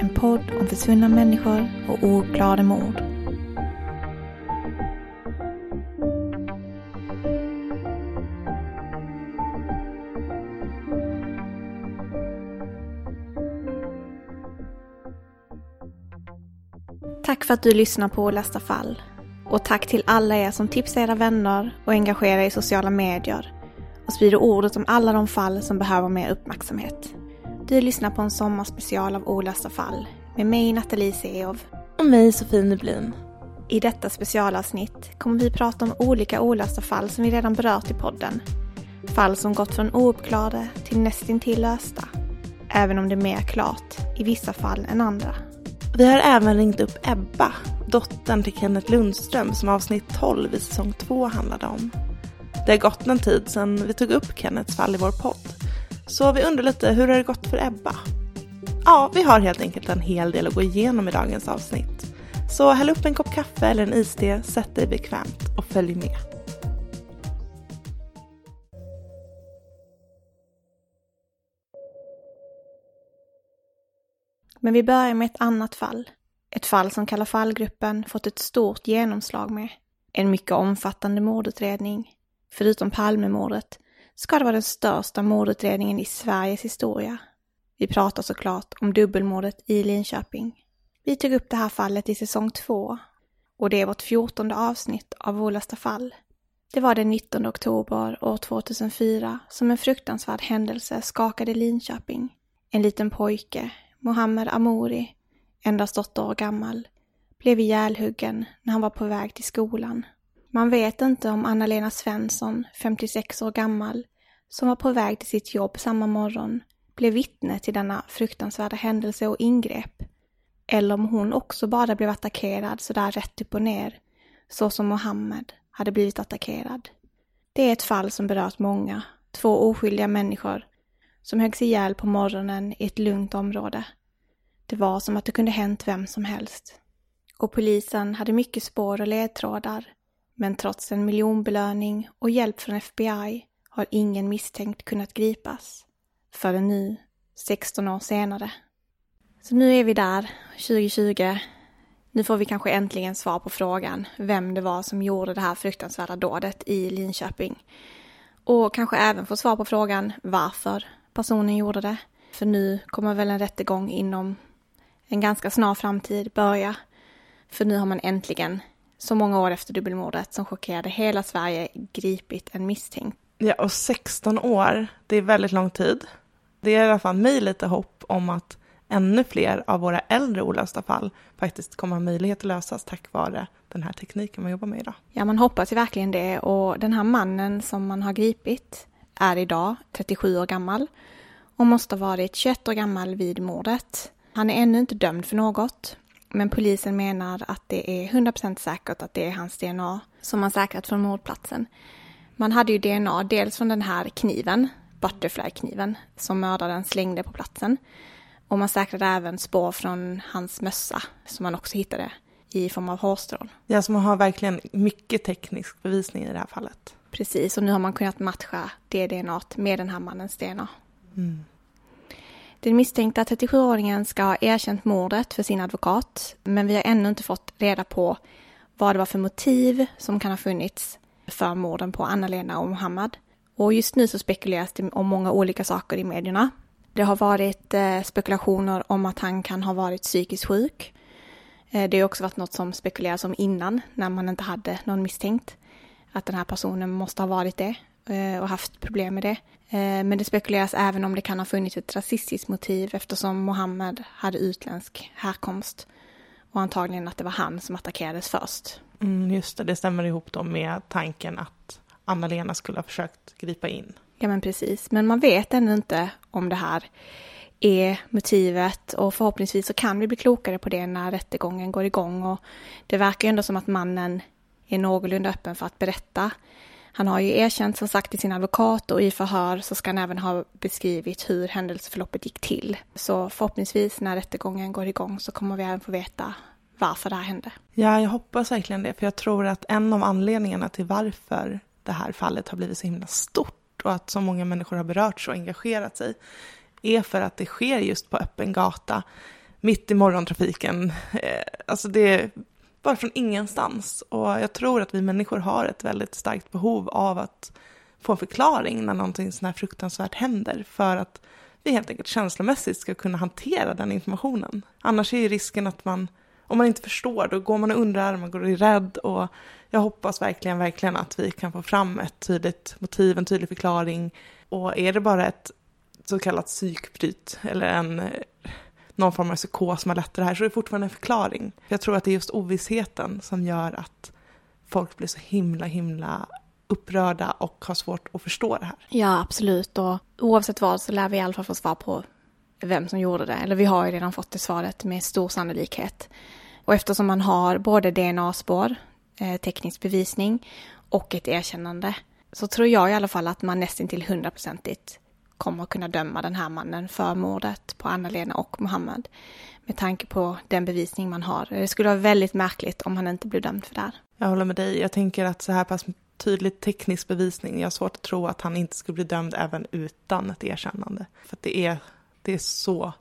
En podd om försvunna människor och ouppklarade mord. Tack för att du lyssnar på Lästa fall. Och tack till alla er som tipsar era vänner och engagerar er i sociala medier och sprider ordet om alla de fall som behöver mer uppmärksamhet. Du lyssnar på en sommarspecial av Olösta fall med mig Nathalie Seov. Och mig Sofie Nyblin. I detta specialavsnitt kommer vi prata om olika olösta fall som vi redan berört i podden. Fall som gått från ouppklarade till nästintill lösta. Även om det är mer klart i vissa fall än andra. Vi har även ringt upp Ebba, dottern till Kenneth Lundström som avsnitt 12 i säsong 2 handlade om. Det har gått en tid sedan vi tog upp Kenneths fall i vår podd. Så vi undrar lite, hur har det gått för Ebba? Ja, vi har helt enkelt en hel del att gå igenom i dagens avsnitt. Så häll upp en kopp kaffe eller en iste, sätt dig bekvämt och följ med. Men vi börjar med ett annat fall. Ett fall som Kalla fallgruppen fått ett stort genomslag med. En mycket omfattande mordutredning. Förutom Palmemordet ska det vara den största mordutredningen i Sveriges historia. Vi pratar såklart om dubbelmordet i Linköping. Vi tog upp det här fallet i säsong två och det är vårt fjortonde avsnitt av Olösta fall. Det var den 19 oktober år 2004 som en fruktansvärd händelse skakade Linköping. En liten pojke, Mohammed Amouri, endast åtta år gammal, blev ihjälhuggen när han var på väg till skolan. Man vet inte om Anna-Lena Svensson, 56 år gammal, som var på väg till sitt jobb samma morgon, blev vittne till denna fruktansvärda händelse och ingrepp. Eller om hon också bara blev attackerad sådär rätt upp och ner, så som Mohammed hade blivit attackerad. Det är ett fall som berört många, två oskyldiga människor som höggs ihjäl på morgonen i ett lugnt område. Det var som att det kunde hänt vem som helst. Och polisen hade mycket spår och ledtrådar, men trots en miljonbelöning och hjälp från FBI har ingen misstänkt kunnat gripas. Förrän nu, 16 år senare. Så nu är vi där, 2020. Nu får vi kanske äntligen svar på frågan vem det var som gjorde det här fruktansvärda dådet i Linköping. Och kanske även få svar på frågan varför personen gjorde det. För nu kommer väl en rättegång inom en ganska snar framtid börja. För nu har man äntligen, så många år efter dubbelmordet som chockerade hela Sverige, gripit en misstänkt. Ja, och 16 år, det är väldigt lång tid. Det är i alla fall mig lite hopp om att ännu fler av våra äldre olösta fall faktiskt kommer ha möjlighet att lösas tack vare den här tekniken man jobbar med idag. Ja, man hoppas ju verkligen det och den här mannen som man har gripit är idag 37 år gammal och måste ha varit 21 år gammal vid mordet. Han är ännu inte dömd för något, men polisen menar att det är 100% säkert att det är hans DNA som man säkrat från mordplatsen. Man hade ju DNA dels från den här kniven, Butterfly-kniven, som mördaren slängde på platsen. Och man säkrade även spår från hans mössa, som man också hittade i form av hårstrån. Ja, så man har verkligen mycket teknisk bevisning i det här fallet. Precis, och nu har man kunnat matcha det DNA med den här mannens DNA. Mm. Den misstänkta 37-åringen ska ha erkänt mordet för sin advokat, men vi har ännu inte fått reda på vad det var för motiv som kan ha funnits för morden på Anna-Lena och Mohammad. Och just nu så spekuleras det om många olika saker i medierna. Det har varit eh, spekulationer om att han kan ha varit psykiskt sjuk. Eh, det har också varit något som spekuleras om innan, när man inte hade någon misstänkt. Att den här personen måste ha varit det och haft problem med det. Eh, men det spekuleras även om det kan ha funnits ett rasistiskt motiv eftersom Mohammed hade utländsk härkomst. Och antagligen att det var han som attackerades först. Mm, just det, det stämmer ihop då med tanken att Anna-Lena skulle ha försökt gripa in. Ja men precis, men man vet ännu inte om det här är motivet och förhoppningsvis så kan vi bli klokare på det när rättegången går igång och det verkar ju ändå som att mannen är någorlunda öppen för att berätta. Han har ju erkänt som sagt till sin advokat och i förhör så ska han även ha beskrivit hur händelseförloppet gick till. Så förhoppningsvis när rättegången går igång så kommer vi även få veta varför det här hände. Ja, jag hoppas verkligen det, för jag tror att en av anledningarna till varför det här fallet har blivit så himla stort och att så många människor har berörts och engagerat sig är för att det sker just på öppen gata, mitt i morgontrafiken. Eh, alltså det bara från ingenstans. Och jag tror att vi människor har ett väldigt starkt behov av att få en förklaring när någonting sånt här fruktansvärt händer. För att vi helt enkelt känslomässigt ska kunna hantera den informationen. Annars är ju risken att man, om man inte förstår, då går man och undrar, man går och är rädd. Och jag hoppas verkligen, verkligen att vi kan få fram ett tydligt motiv, en tydlig förklaring. Och är det bara ett så kallat psykbryt eller en, någon form av psykos som har lett till det här så är det fortfarande en förklaring. Jag tror att det är just ovissheten som gör att folk blir så himla, himla upprörda och har svårt att förstå det här. Ja, absolut. Och oavsett vad så lär vi i alla fall få svar på vem som gjorde det. Eller vi har ju redan fått det svaret med stor sannolikhet. Och eftersom man har både DNA-spår, eh, teknisk bevisning och ett erkännande så tror jag i alla fall att man nästan till hundraprocentigt kommer att kunna döma den här mannen för mordet på Anna-Lena och Mohammed. Med tanke på den bevisning man har. Det skulle vara väldigt märkligt om han inte blir dömd för det här. Jag håller med dig. Jag tänker att så här pass tydlig teknisk bevisning, jag har svårt att tro att han inte skulle bli dömd även utan ett erkännande. För att det är, det är så,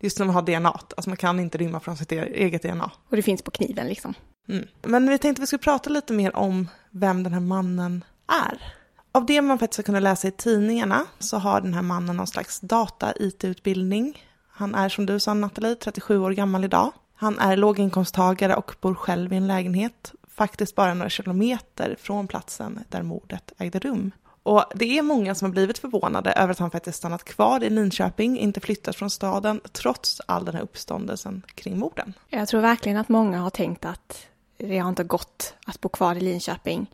just som att ha DNA, alltså man kan inte rymma från sitt e-, eget DNA. Och det finns på kniven liksom. Mm. Men vi tänkte vi skulle prata lite mer om vem den här mannen är. Av det man faktiskt har kunnat läsa i tidningarna så har den här mannen någon slags data-IT-utbildning. Han är som du sa Nathalie, 37 år gammal idag. Han är låginkomsttagare och bor själv i en lägenhet, faktiskt bara några kilometer från platsen där mordet ägde rum. Och det är många som har blivit förvånade över att han faktiskt stannat kvar i Linköping, inte flyttat från staden, trots all den här uppståndelsen kring morden. Jag tror verkligen att många har tänkt att det har inte gått att bo kvar i Linköping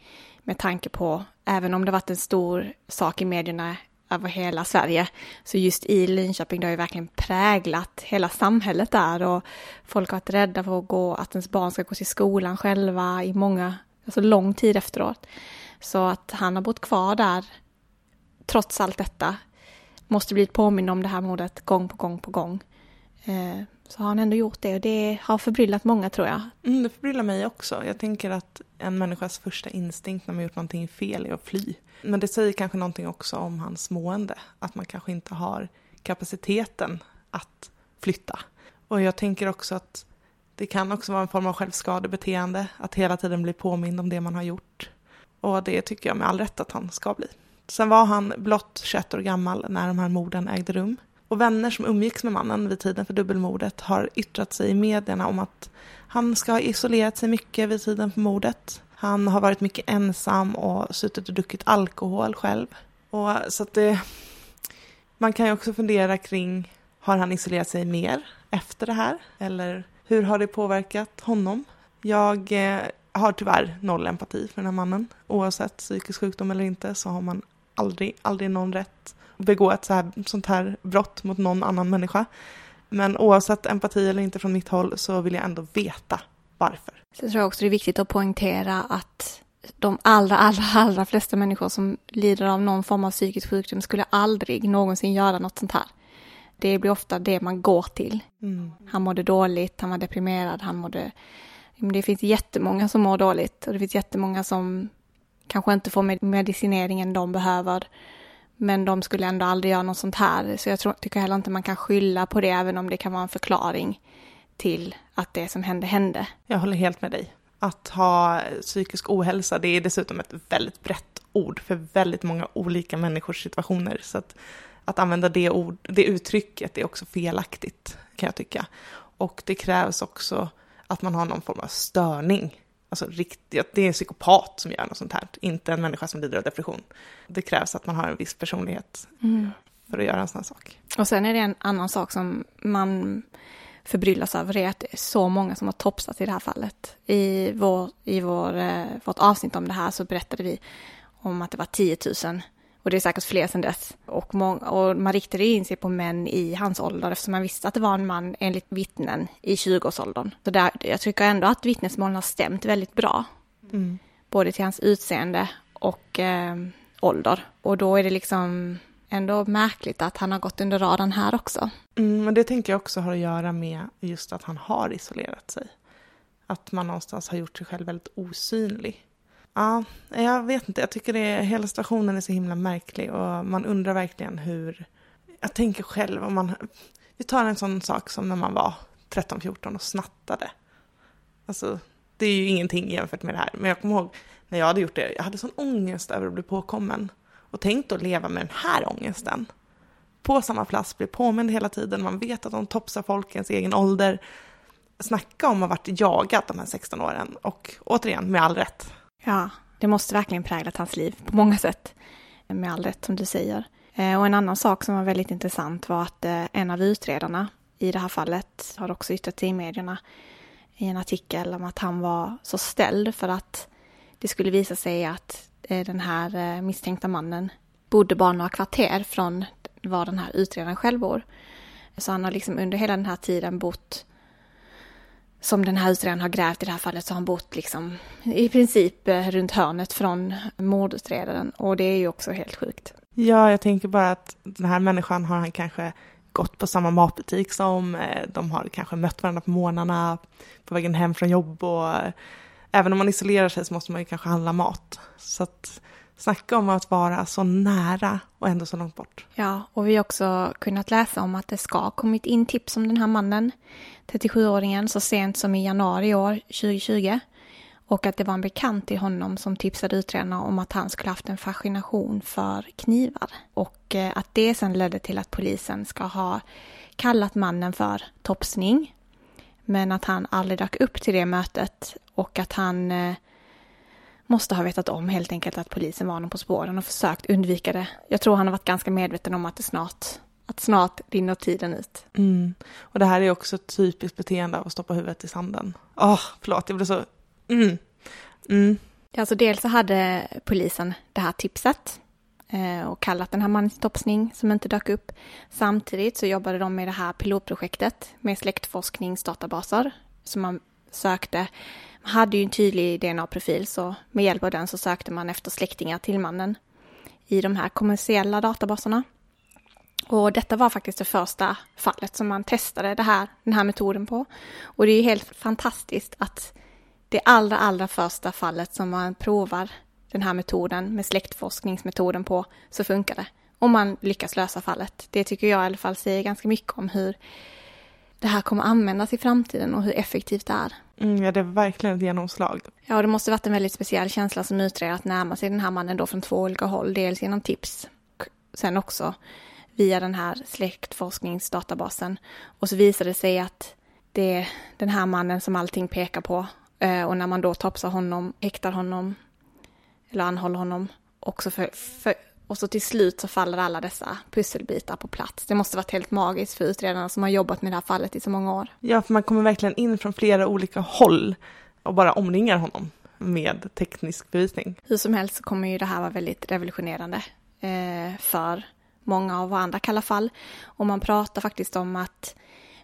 med tanke på, även om det varit en stor sak i medierna över hela Sverige, så just i Linköping, det har ju verkligen präglat hela samhället där och folk har varit rädda för att gå, att ens barn ska gå till skolan själva i många, alltså lång tid efteråt. Så att han har bott kvar där, trots allt detta, måste blivit påminn om det här mordet gång på gång på gång. Eh, så har han ändå gjort det och det har förbryllat många tror jag. Mm, det förbryllar mig också. Jag tänker att en människas första instinkt när man gjort någonting fel är att fly. Men det säger kanske någonting också om hans mående, att man kanske inte har kapaciteten att flytta. Och jag tänker också att det kan också vara en form av självskadebeteende, att hela tiden bli påmind om det man har gjort. Och det tycker jag med all rätt att han ska bli. Sen var han blott 21 år gammal när de här morden ägde rum. Och vänner som umgicks med mannen vid tiden för dubbelmordet har yttrat sig i medierna om att han ska ha isolerat sig mycket vid tiden för mordet. Han har varit mycket ensam och suttit och druckit alkohol själv. Och så att det, man kan ju också fundera kring, har han isolerat sig mer efter det här? Eller hur har det påverkat honom? Jag eh, har tyvärr noll empati för den här mannen. Oavsett psykisk sjukdom eller inte så har man aldrig, aldrig någon rätt begå ett så här, sånt här brott mot någon annan människa. Men oavsett empati eller inte från mitt håll så vill jag ändå veta varför. Så jag tror också det är viktigt att poängtera att de allra, allra, allra flesta människor som lider av någon form av psykisk sjukdom skulle aldrig någonsin göra något sånt här. Det blir ofta det man går till. Mm. Han mådde dåligt, han var deprimerad, han mådde... Det finns jättemånga som mår dåligt och det finns jättemånga som kanske inte får medicineringen de behöver. Men de skulle ändå aldrig göra något sånt här. Så jag tror, tycker heller inte man kan skylla på det, även om det kan vara en förklaring till att det som hände hände. Jag håller helt med dig. Att ha psykisk ohälsa, det är dessutom ett väldigt brett ord för väldigt många olika människors situationer. Så att, att använda det, ord, det uttrycket är också felaktigt, kan jag tycka. Och det krävs också att man har någon form av störning. Alltså riktigt, det är en psykopat som gör något sånt här, inte en människa som lider av depression. Det krävs att man har en viss personlighet mm. för att göra en sån här sak. Och sen är det en annan sak som man förbryllas över är att det är så många som har topsat i det här fallet. I, vår, i vår, eh, vårt avsnitt om det här så berättade vi om att det var 10 000 och det är säkert fler sedan dess. Och, och man riktade in sig på män i hans ålder eftersom man visste att det var en man enligt vittnen i 20-årsåldern. Så där, jag tycker ändå att vittnesmålen har stämt väldigt bra. Mm. Både till hans utseende och eh, ålder. Och då är det liksom ändå märkligt att han har gått under radarn här också. Mm, men det tänker jag också har att göra med just att han har isolerat sig. Att man någonstans har gjort sig själv väldigt osynlig. Ja, jag vet inte. Jag tycker det, hela situationen är så himla märklig och man undrar verkligen hur... Jag tänker själv om man... Vi tar en sån sak som när man var 13-14 och snattade. Alltså, det är ju ingenting jämfört med det här. Men jag kommer ihåg när jag hade gjort det. Jag hade sån ångest över att bli påkommen. Och tänkt att leva med den här ångesten. På samma plats, bli påmind hela tiden. Man vet att de topsar folk i ens egen ålder. Snacka om att ha varit jagad de här 16 åren. Och återigen, med all rätt. Ja, det måste verkligen präglat hans liv på många sätt. Med all rätt som du säger. Eh, och en annan sak som var väldigt intressant var att eh, en av utredarna i det här fallet har också yttrat sig i medierna i en artikel om att han var så ställd för att det skulle visa sig att eh, den här misstänkta mannen bodde bara några kvarter från var den här utredaren själv bor. Så han har liksom under hela den här tiden bott som den här utredaren har grävt i det här fallet så har han bott liksom i princip eh, runt hörnet från mordutredaren och det är ju också helt sjukt. Ja, jag tänker bara att den här människan har han kanske gått på samma matbutik som, eh, de har kanske mött varandra på morgnarna på vägen hem från jobb och eh, även om man isolerar sig så måste man ju kanske handla mat. Så att Snacka om att vara så nära och ändå så långt bort. Ja, och vi har också kunnat läsa om att det ska ha kommit in tips om den här mannen, 37-åringen, så sent som i januari i år, 2020. Och att det var en bekant till honom som tipsade utredarna om att han skulle haft en fascination för knivar. Och eh, att det sen ledde till att polisen ska ha kallat mannen för topsning. Men att han aldrig dök upp till det mötet och att han eh, måste ha vetat om helt enkelt att polisen var honom på spåren och försökt undvika det. Jag tror han har varit ganska medveten om att det snart, att snart rinner tiden ut. Mm. Och det här är också ett typiskt beteende av att stoppa huvudet i sanden. Åh, oh, förlåt, jag blev så... Mm. Mm. Alltså dels så hade polisen det här tipset eh, och kallat den här mannen till topsning som inte dök upp. Samtidigt så jobbade de med det här pilotprojektet med släktforskningsdatabaser som man sökte hade ju en tydlig DNA-profil så med hjälp av den så sökte man efter släktingar till mannen i de här kommersiella databaserna. Och detta var faktiskt det första fallet som man testade det här, den här metoden på. Och det är ju helt fantastiskt att det allra, allra första fallet som man provar den här metoden med släktforskningsmetoden på så funkar det. Om man lyckas lösa fallet. Det tycker jag i alla fall säger ganska mycket om hur det här kommer användas i framtiden och hur effektivt det är. Mm, ja, det är verkligen ett genomslag. Ja, det måste varit en väldigt speciell känsla som utredare att närma sig den här mannen då från två olika håll. Dels genom tips, sen också via den här släktforskningsdatabasen. Och så visade det sig att det är den här mannen som allting pekar på. Eh, och när man då topsar honom, häktar honom eller anhåller honom också för, för och så till slut så faller alla dessa pusselbitar på plats. Det måste varit helt magiskt för utredarna som har jobbat med det här fallet i så många år. Ja, för man kommer verkligen in från flera olika håll och bara omringar honom med teknisk bevisning. Hur som helst så kommer ju det här vara väldigt revolutionerande eh, för många av andra kalla fall. Och man pratar faktiskt om att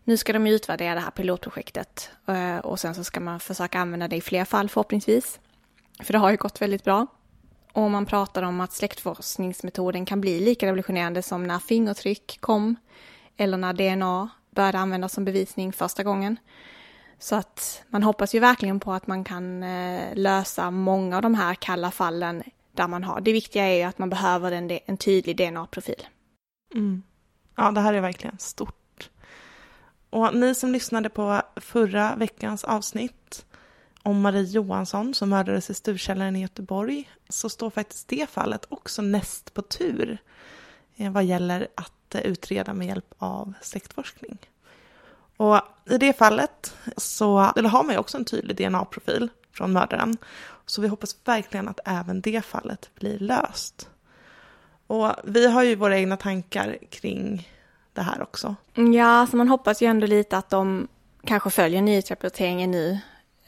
Nu ska de utvärdera det här pilotprojektet eh, och sen så ska man försöka använda det i fler fall förhoppningsvis. För det har ju gått väldigt bra. Och man pratar om att släktforskningsmetoden kan bli lika revolutionerande som när fingertryck kom eller när DNA började användas som bevisning första gången. Så att man hoppas ju verkligen på att man kan eh, lösa många av de här kalla fallen där man har. Det viktiga är ju att man behöver en, en tydlig DNA-profil. Mm. Ja, det här är verkligen stort. Och ni som lyssnade på förra veckans avsnitt om Marie Johansson som mördades i Sturkällaren i Göteborg så står faktiskt det fallet också näst på tur eh, vad gäller att eh, utreda med hjälp av släktforskning. Och i det fallet så eller har man ju också en tydlig DNA-profil från mördaren. Så vi hoppas verkligen att även det fallet blir löst. Och vi har ju våra egna tankar kring det här också. Ja, så man hoppas ju ändå lite att de kanske följer nyhetsrapporteringen nu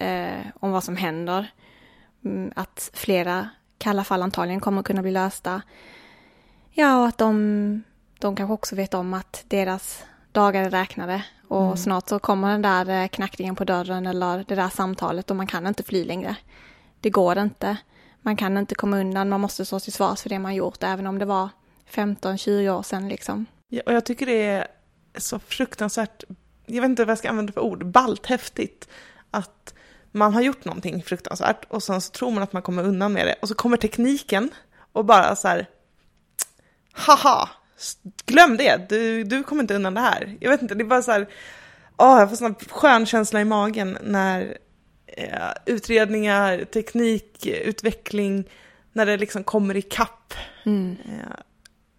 eh, om vad som händer. Mm, att flera kalla fall antagligen kommer kunna bli lösta. Ja, och att de, de kanske också vet om att deras dagar är räknade och mm. snart så kommer den där eh, knackningen på dörren eller det där samtalet och man kan inte fly längre. Det går inte. Man kan inte komma undan, man måste stå till svars för det man gjort, även om det var 15-20 år sedan liksom. Ja, och jag tycker det är så fruktansvärt, jag vet inte vad jag ska använda för ord, ballt häftigt att man har gjort någonting fruktansvärt och sen så tror man att man kommer undan med det och så kommer tekniken och bara så här, haha, glöm det, du, du kommer inte undan det här. Jag vet inte, det är bara så här, åh, jag får sån skön känsla i magen när eh, utredningar, teknik, utveckling, när det liksom kommer i kapp. Mm. Eh,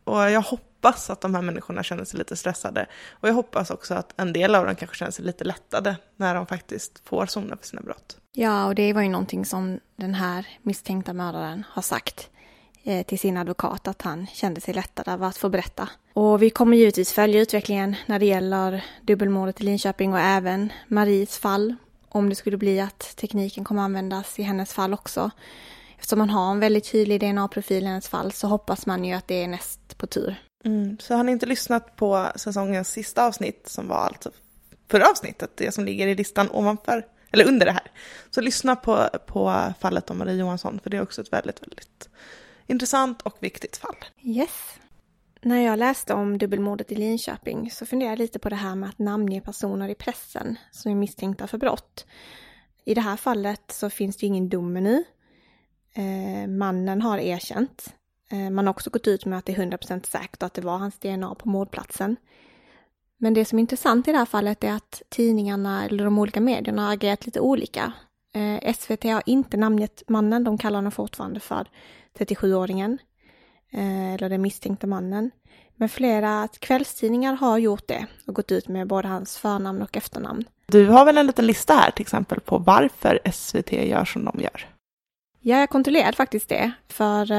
och jag hoppas att de här människorna känner sig lite stressade. Och jag hoppas också att en del av dem kanske känner sig lite lättade när de faktiskt får sona för sina brott. Ja, och det var ju någonting som den här misstänkta mördaren har sagt eh, till sin advokat att han kände sig lättad av att få berätta. Och vi kommer givetvis följa utvecklingen när det gäller dubbelmordet i Linköping och även Maries fall. Om det skulle bli att tekniken kommer användas i hennes fall också. Eftersom man har en väldigt tydlig DNA-profil i hennes fall så hoppas man ju att det är näst på tur. Mm, så har ni inte lyssnat på säsongens sista avsnitt som var alltså förra avsnittet, det som ligger i listan ovanför, eller under det här. Så lyssna på, på fallet om Marie Johansson för det är också ett väldigt, väldigt intressant och viktigt fall. Yes. När jag läste om dubbelmordet i Linköping så funderade jag lite på det här med att namnge personer i pressen som är misstänkta för brott. I det här fallet så finns det ingen dom nu. Eh, mannen har erkänt. Eh, man har också gått ut med att det är 100% säkert att det var hans DNA på mordplatsen. Men det som är intressant i det här fallet är att tidningarna eller de olika medierna har agerat lite olika. Eh, SVT har inte namngett mannen, de kallar honom fortfarande för 37-åringen, eh, eller den misstänkte mannen. Men flera kvällstidningar har gjort det och gått ut med både hans förnamn och efternamn. Du har väl en liten lista här till exempel på varför SVT gör som de gör? Ja, jag kontrollerade faktiskt det, för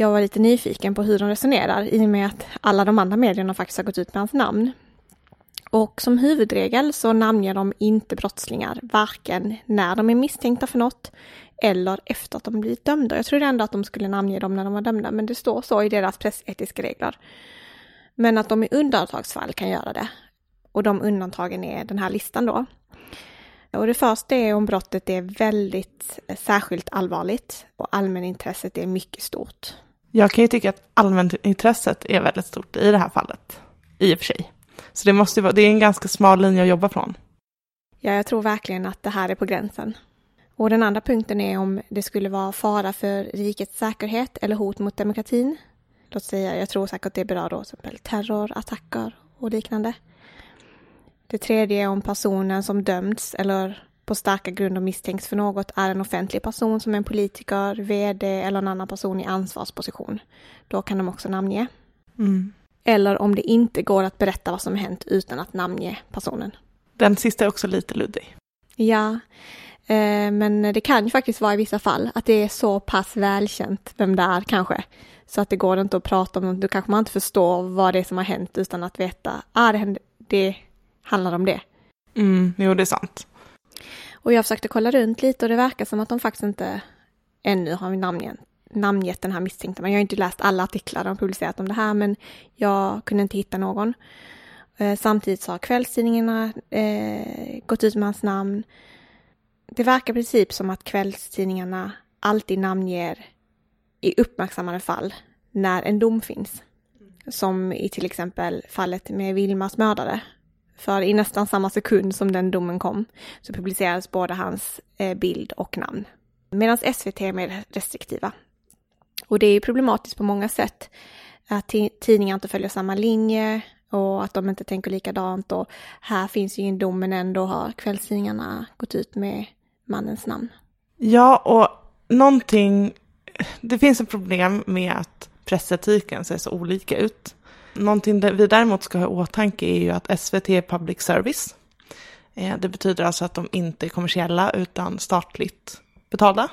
jag var lite nyfiken på hur de resonerar i och med att alla de andra medierna faktiskt har gått ut med hans namn. Och som huvudregel så namnger de inte brottslingar, varken när de är misstänkta för något eller efter att de blivit dömda. Jag trodde ändå att de skulle namnge dem när de var dömda, men det står så i deras pressetiska regler. Men att de i undantagsfall kan göra det. Och de undantagen är den här listan då. Och det första är om brottet är väldigt eh, särskilt allvarligt och allmänintresset är mycket stort. Jag kan ju tycka att allmänintresset är väldigt stort i det här fallet, i och för sig. Så det, måste vara, det är en ganska smal linje att jobba från. Ja, jag tror verkligen att det här är på gränsen. Och den andra punkten är om det skulle vara fara för rikets säkerhet eller hot mot demokratin. Låt säga, jag tror säkert det berör då till exempel terrorattacker och liknande. Det tredje är om personen som dömts eller på starka grunder misstänks för något är en offentlig person som en politiker, vd eller en annan person i ansvarsposition. Då kan de också namnge. Mm. Eller om det inte går att berätta vad som hänt utan att namnge personen. Den sista är också lite luddig. Ja, eh, men det kan ju faktiskt vara i vissa fall att det är så pass välkänt vem det är kanske. Så att det går inte att prata om, då kanske man inte förstår vad det är som har hänt utan att veta, ah det, hände, det handlar om det. Mm, jo det är sant. Och jag försökte kolla runt lite och det verkar som att de faktiskt inte ännu har namngett namngett den här misstänkta, men jag har inte läst alla artiklar de publicerat om det här, men jag kunde inte hitta någon. Eh, samtidigt så har kvällstidningarna eh, gått ut med hans namn. Det verkar i princip som att kvällstidningarna alltid namnger i uppmärksammade fall när en dom finns. Som i till exempel fallet med Vilmas mördare. För i nästan samma sekund som den domen kom så publicerades både hans eh, bild och namn. Medan SVT är mer restriktiva. Och det är problematiskt på många sätt. Att tidningar inte följer samma linje och att de inte tänker likadant. Och här finns ju ingen dom men ändå har kvällstidningarna gått ut med mannens namn. Ja, och någonting, det finns ett problem med att pressetiken ser så olika ut. Någonting vi däremot ska ha i åtanke är ju att SVT är public service. Eh, det betyder alltså att de inte är kommersiella utan statligt betalda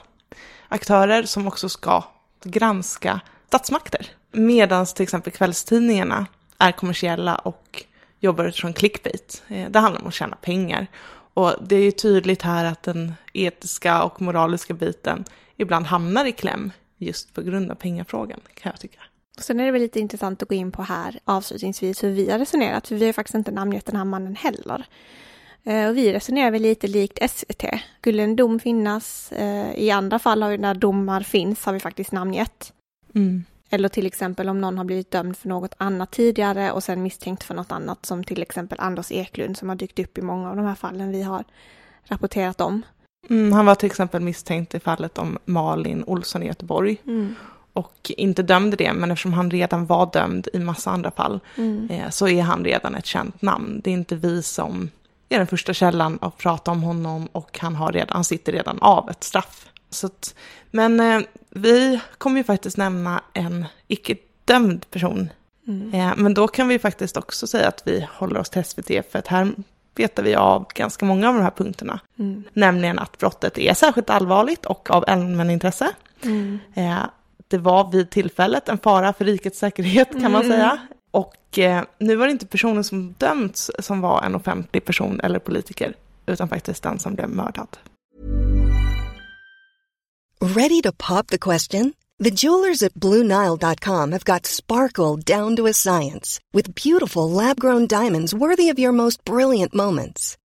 aktörer som också ska granska statsmakter. Medan till exempel kvällstidningarna är kommersiella och jobbar utifrån clickbait. Eh, det handlar om att tjäna pengar. Och det är ju tydligt här att den etiska och moraliska biten ibland hamnar i kläm just på grund av pengafrågan, kan jag tycka. Sen är det väl lite intressant att gå in på här avslutningsvis hur vi har resonerat, för vi har faktiskt inte namngett den här mannen heller. Eh, och vi resonerar väl lite likt SVT. Skulle en dom finnas, eh, i andra fall har vi när domar finns har vi faktiskt namngett. Mm. Eller till exempel om någon har blivit dömd för något annat tidigare och sen misstänkt för något annat som till exempel Anders Eklund som har dykt upp i många av de här fallen vi har rapporterat om. Mm, han var till exempel misstänkt i fallet om Malin Olsson i Göteborg. Mm. Och inte dömde det, men eftersom han redan var dömd i massa andra fall mm. eh, så är han redan ett känt namn. Det är inte vi som är den första källan att prata om honom och han, har redan, han sitter redan av ett straff. Så att, men eh, vi kommer ju faktiskt nämna en icke dömd person. Mm. Eh, men då kan vi faktiskt också säga att vi håller oss till SVT, för att här betar vi av ganska många av de här punkterna. Mm. Nämligen att brottet är särskilt allvarligt och av allmänintresse. Mm. Eh, det var vid tillfället en fara för rikets säkerhet kan man mm. säga. Och eh, nu var det inte personen som dömts som var en offentlig person eller politiker, utan faktiskt den som blev mördad. Ready to pop the question? The jewelers at BlueNile.com have got sparkle down to a science with beautiful lab-grown diamonds worthy of your most brilliant moments.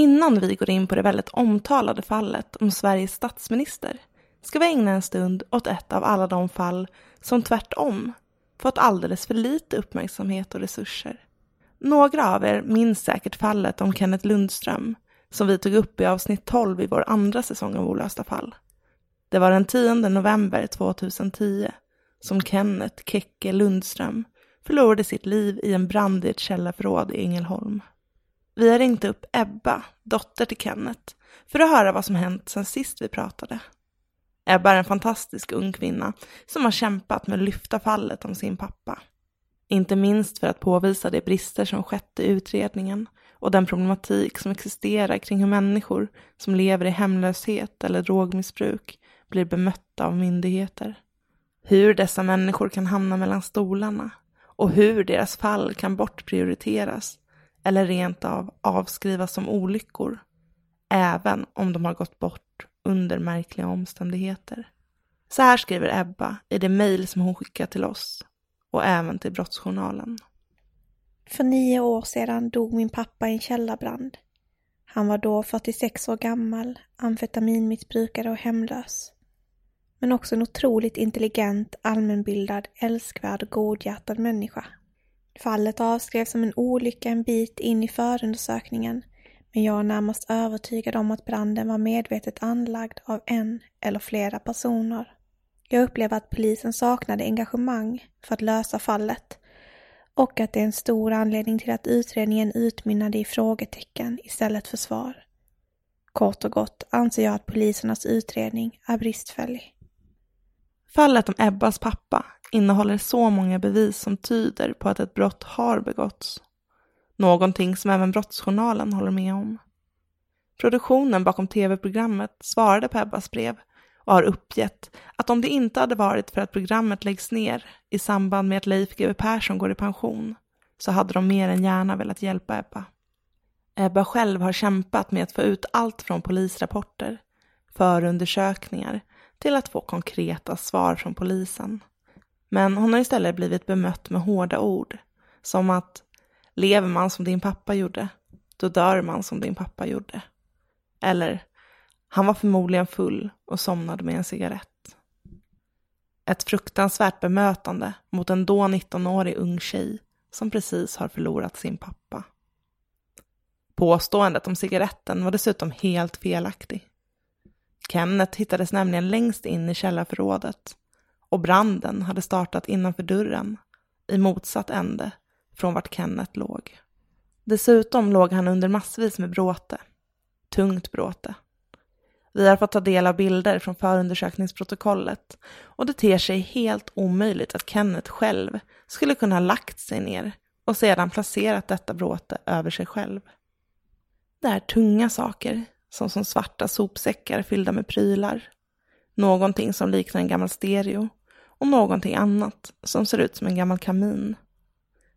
Innan vi går in på det väldigt omtalade fallet om Sveriges statsminister ska vi ägna en stund åt ett av alla de fall som tvärtom fått alldeles för lite uppmärksamhet och resurser. Några av er minns säkert fallet om Kenneth Lundström som vi tog upp i avsnitt 12 i vår andra säsong av Olösta fall. Det var den 10 november 2010 som Kenneth Kekke Lundström förlorade sitt liv i en brand i ett källarförråd i Ängelholm. Vi har ringt upp Ebba, dotter till Kenneth, för att höra vad som hänt sedan sist vi pratade. Ebba är en fantastisk ung kvinna som har kämpat med att lyfta fallet om sin pappa. Inte minst för att påvisa de brister som skett i utredningen och den problematik som existerar kring hur människor som lever i hemlöshet eller drogmissbruk blir bemötta av myndigheter. Hur dessa människor kan hamna mellan stolarna och hur deras fall kan bortprioriteras eller rent av avskrivas som olyckor, även om de har gått bort under märkliga omständigheter. Så här skriver Ebba i det mejl som hon skickat till oss och även till Brottsjournalen. För nio år sedan dog min pappa i en källarbrand. Han var då 46 år gammal, amfetaminmissbrukare och hemlös. Men också en otroligt intelligent, allmänbildad, älskvärd och godhjärtad människa. Fallet avskrevs som en olycka en bit in i förundersökningen, men jag är närmast övertygad om att branden var medvetet anlagd av en eller flera personer. Jag upplever att polisen saknade engagemang för att lösa fallet och att det är en stor anledning till att utredningen utmynnade i frågetecken istället för svar. Kort och gott anser jag att polisernas utredning är bristfällig. Fallet om Ebbas pappa innehåller så många bevis som tyder på att ett brott har begåtts. Någonting som även Brottsjournalen håller med om. Produktionen bakom tv-programmet svarade på Ebbas brev och har uppgett att om det inte hade varit för att programmet läggs ner i samband med att Leif GW Persson går i pension så hade de mer än gärna velat hjälpa Ebba. Ebba själv har kämpat med att få ut allt från polisrapporter, förundersökningar till att få konkreta svar från polisen. Men hon har istället blivit bemött med hårda ord, som att lever man som din pappa gjorde, då dör man som din pappa gjorde. Eller han var förmodligen full och somnade med en cigarett. Ett fruktansvärt bemötande mot en då 19-årig ung tjej som precis har förlorat sin pappa. Påståendet om cigaretten var dessutom helt felaktig. Kenneth hittades nämligen längst in i källarförrådet och branden hade startat innanför dörren i motsatt ände från vart Kenneth låg. Dessutom låg han under massvis med bråte. Tungt bråte. Vi har fått ta del av bilder från förundersökningsprotokollet och det ter sig helt omöjligt att Kenneth själv skulle kunna ha lagt sig ner och sedan placerat detta bråte över sig själv. Det är tunga saker, som som svarta sopsäckar fyllda med prylar, någonting som liknar en gammal stereo och någonting annat som ser ut som en gammal kamin.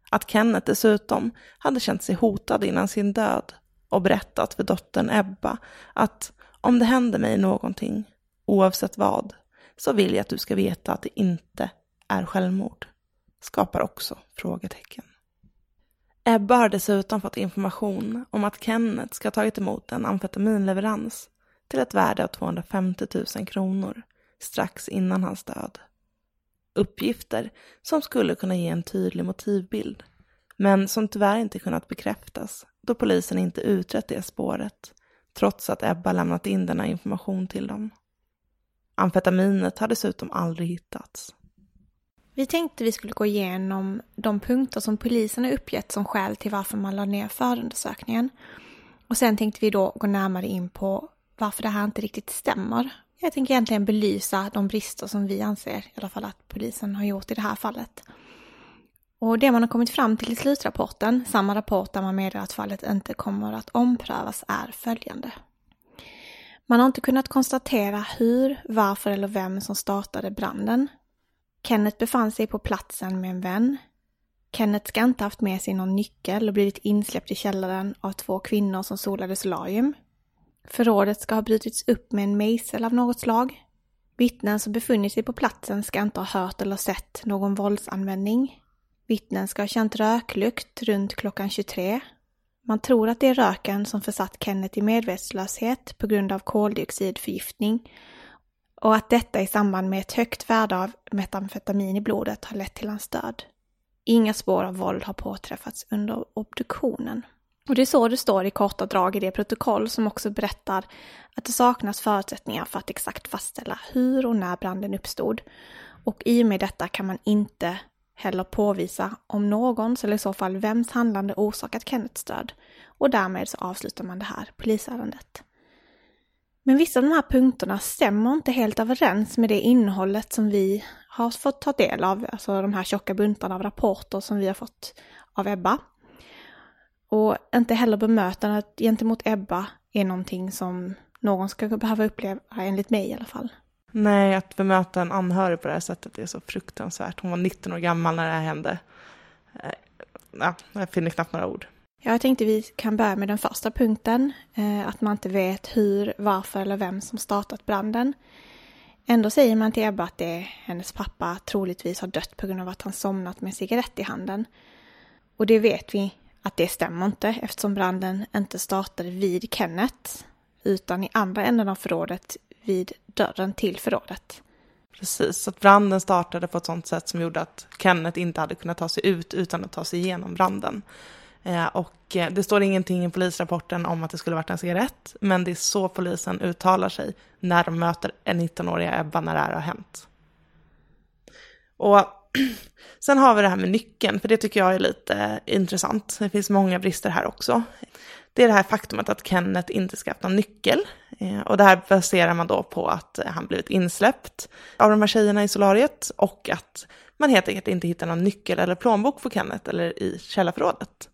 Att Kenneth dessutom hade känt sig hotad innan sin död och berättat för dottern Ebba att om det händer mig någonting, oavsett vad, så vill jag att du ska veta att det inte är självmord. Skapar också frågetecken. Ebba har dessutom fått information om att Kenneth ska ha tagit emot en amfetaminleverans till ett värde av 250 000 kronor strax innan hans död. Uppgifter som skulle kunna ge en tydlig motivbild, men som tyvärr inte kunnat bekräftas då polisen inte utrett det spåret trots att Ebba lämnat in denna information till dem. Amfetaminet har dessutom aldrig hittats. Vi tänkte vi skulle gå igenom de punkter som polisen har uppgett som skäl till varför man la ner förundersökningen. Och sen tänkte vi då gå närmare in på varför det här inte riktigt stämmer. Jag tänker egentligen belysa de brister som vi anser i alla fall att polisen har gjort i det här fallet. Och det man har kommit fram till i slutrapporten, samma rapport där man meddelar att fallet inte kommer att omprövas, är följande. Man har inte kunnat konstatera hur, varför eller vem som startade branden. Kenneth befann sig på platsen med en vän. Kenneth ska inte haft med sig någon nyckel och blivit insläppt i källaren av två kvinnor som solade solarium. Förrådet ska ha brutits upp med en mejsel av något slag. Vittnen som befunnit sig på platsen ska inte ha hört eller sett någon våldsanvändning. Vittnen ska ha känt röklukt runt klockan 23. Man tror att det är röken som försatt Kenneth i medvetslöshet på grund av koldioxidförgiftning och att detta i samband med ett högt värde av metamfetamin i blodet har lett till hans död. Inga spår av våld har påträffats under obduktionen. Och det är så det står i korta drag i det protokoll som också berättar att det saknas förutsättningar för att exakt fastställa hur och när branden uppstod. Och i och med detta kan man inte heller påvisa om någons, eller i så fall vems handlande orsakat Kennets död. Och därmed så avslutar man det här polisärendet. Men vissa av de här punkterna stämmer inte helt överens med det innehållet som vi har fått ta del av, alltså de här tjocka buntarna av rapporter som vi har fått av Ebba. Och inte heller bemötandet gentemot Ebba är någonting som någon ska behöva uppleva, enligt mig i alla fall. Nej, att bemöta en anhörig på det här sättet är så fruktansvärt. Hon var 19 år gammal när det här hände. Eh, ja, jag finner knappt några ord. Jag tänkte vi kan börja med den första punkten, eh, att man inte vet hur, varför eller vem som startat branden. Ändå säger man till Ebba att det hennes pappa troligtvis har dött på grund av att han somnat med cigarett i handen. Och det vet vi att det stämmer inte eftersom branden inte startade vid Kenneth utan i andra änden av förrådet vid dörren till förrådet. Precis, så att branden startade på ett sånt sätt som gjorde att Kenneth inte hade kunnat ta sig ut utan att ta sig igenom branden. Eh, och eh, det står ingenting i polisrapporten om att det skulle varit en cigarett, men det är så polisen uttalar sig när de möter en 19-åriga Ebba när det här har hänt. Och sen har vi det här med nyckeln, för det tycker jag är lite intressant. Det finns många brister här också. Det är det här faktumet att Kenneth inte ska haft någon nyckel. Eh, och det här baserar man då på att han blivit insläppt av de här tjejerna i solariet och att man helt enkelt inte hittar någon nyckel eller plånbok för Kenneth eller i källarförrådet.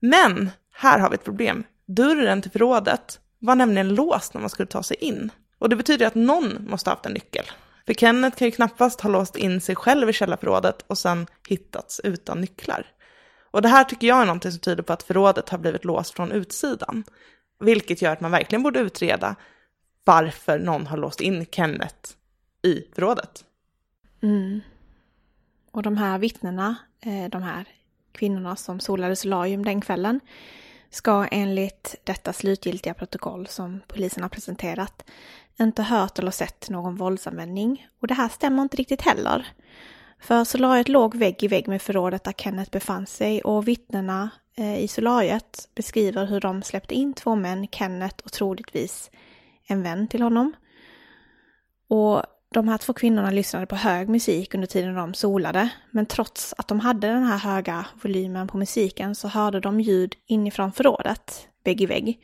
Men här har vi ett problem. Dörren till förrådet var nämligen låst när man skulle ta sig in. Och det betyder att någon måste ha haft en nyckel. För Kenneth kan ju knappast ha låst in sig själv i källarförrådet och sen hittats utan nycklar. Och det här tycker jag är någonting som tyder på att förrådet har blivit låst från utsidan. Vilket gör att man verkligen borde utreda varför någon har låst in Kenneth i förrådet. Mm. Och de här vittnena, eh, de här kvinnorna som solade solarium den kvällen, ska enligt detta slutgiltiga protokoll som polisen har presenterat inte hört eller sett någon våldsanvändning. Och det här stämmer inte riktigt heller. För solariet låg vägg i vägg med förrådet där Kenneth befann sig och vittnena eh, i solariet beskriver hur de släppte in två män, Kenneth och troligtvis en vän till honom. Och de här två kvinnorna lyssnade på hög musik under tiden de solade, men trots att de hade den här höga volymen på musiken så hörde de ljud inifrån förrådet, vägg i vägg.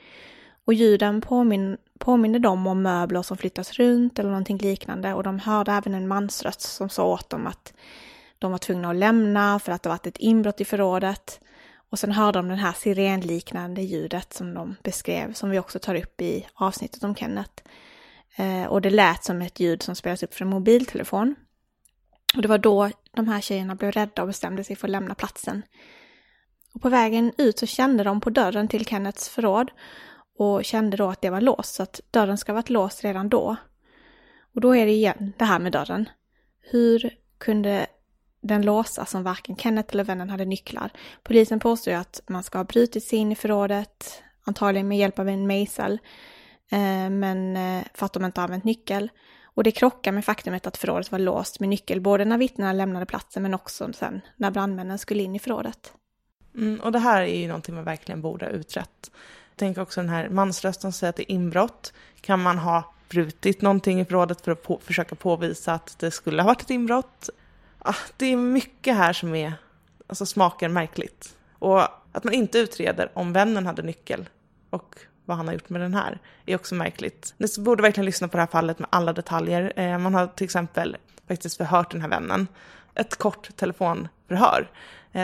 Och ljuden påmin påminner dem om möbler som flyttas runt eller någonting liknande och de hörde även en mansröst som sa åt dem att de var tvungna att lämna för att det varit ett inbrott i förrådet. Och sen hörde de det här sirenliknande ljudet som de beskrev, som vi också tar upp i avsnittet om Kenneth. Eh, och det lät som ett ljud som spelas upp från en mobiltelefon. Och det var då de här tjejerna blev rädda och bestämde sig för att lämna platsen. Och på vägen ut så kände de på dörren till Kennets förråd och kände då att det var låst, så att dörren ska ha varit låst redan då. Och då är det igen det här med dörren. Hur kunde den låsas som varken Kenneth eller vännen hade nycklar? Polisen påstår ju att man ska ha brutit sig in i förrådet, antagligen med hjälp av en mejsel, eh, men eh, för att de inte har använt nyckel. Och det krockar med faktumet att förrådet var låst med nyckel, både när vittnena lämnade platsen men också sen när brandmännen skulle in i förrådet. Mm, och det här är ju någonting man verkligen borde ha utrett. Tänk också den här mansrösten som säger att det är inbrott. Kan man ha brutit någonting i förrådet för att på, försöka påvisa att det skulle ha varit ett inbrott? Ah, det är mycket här som är, alltså smakar märkligt. Och att man inte utreder om vännen hade nyckel och vad han har gjort med den här är också märkligt. Ni borde verkligen lyssna på det här fallet med alla detaljer. Eh, man har till exempel faktiskt förhört den här vännen. Ett kort telefonförhör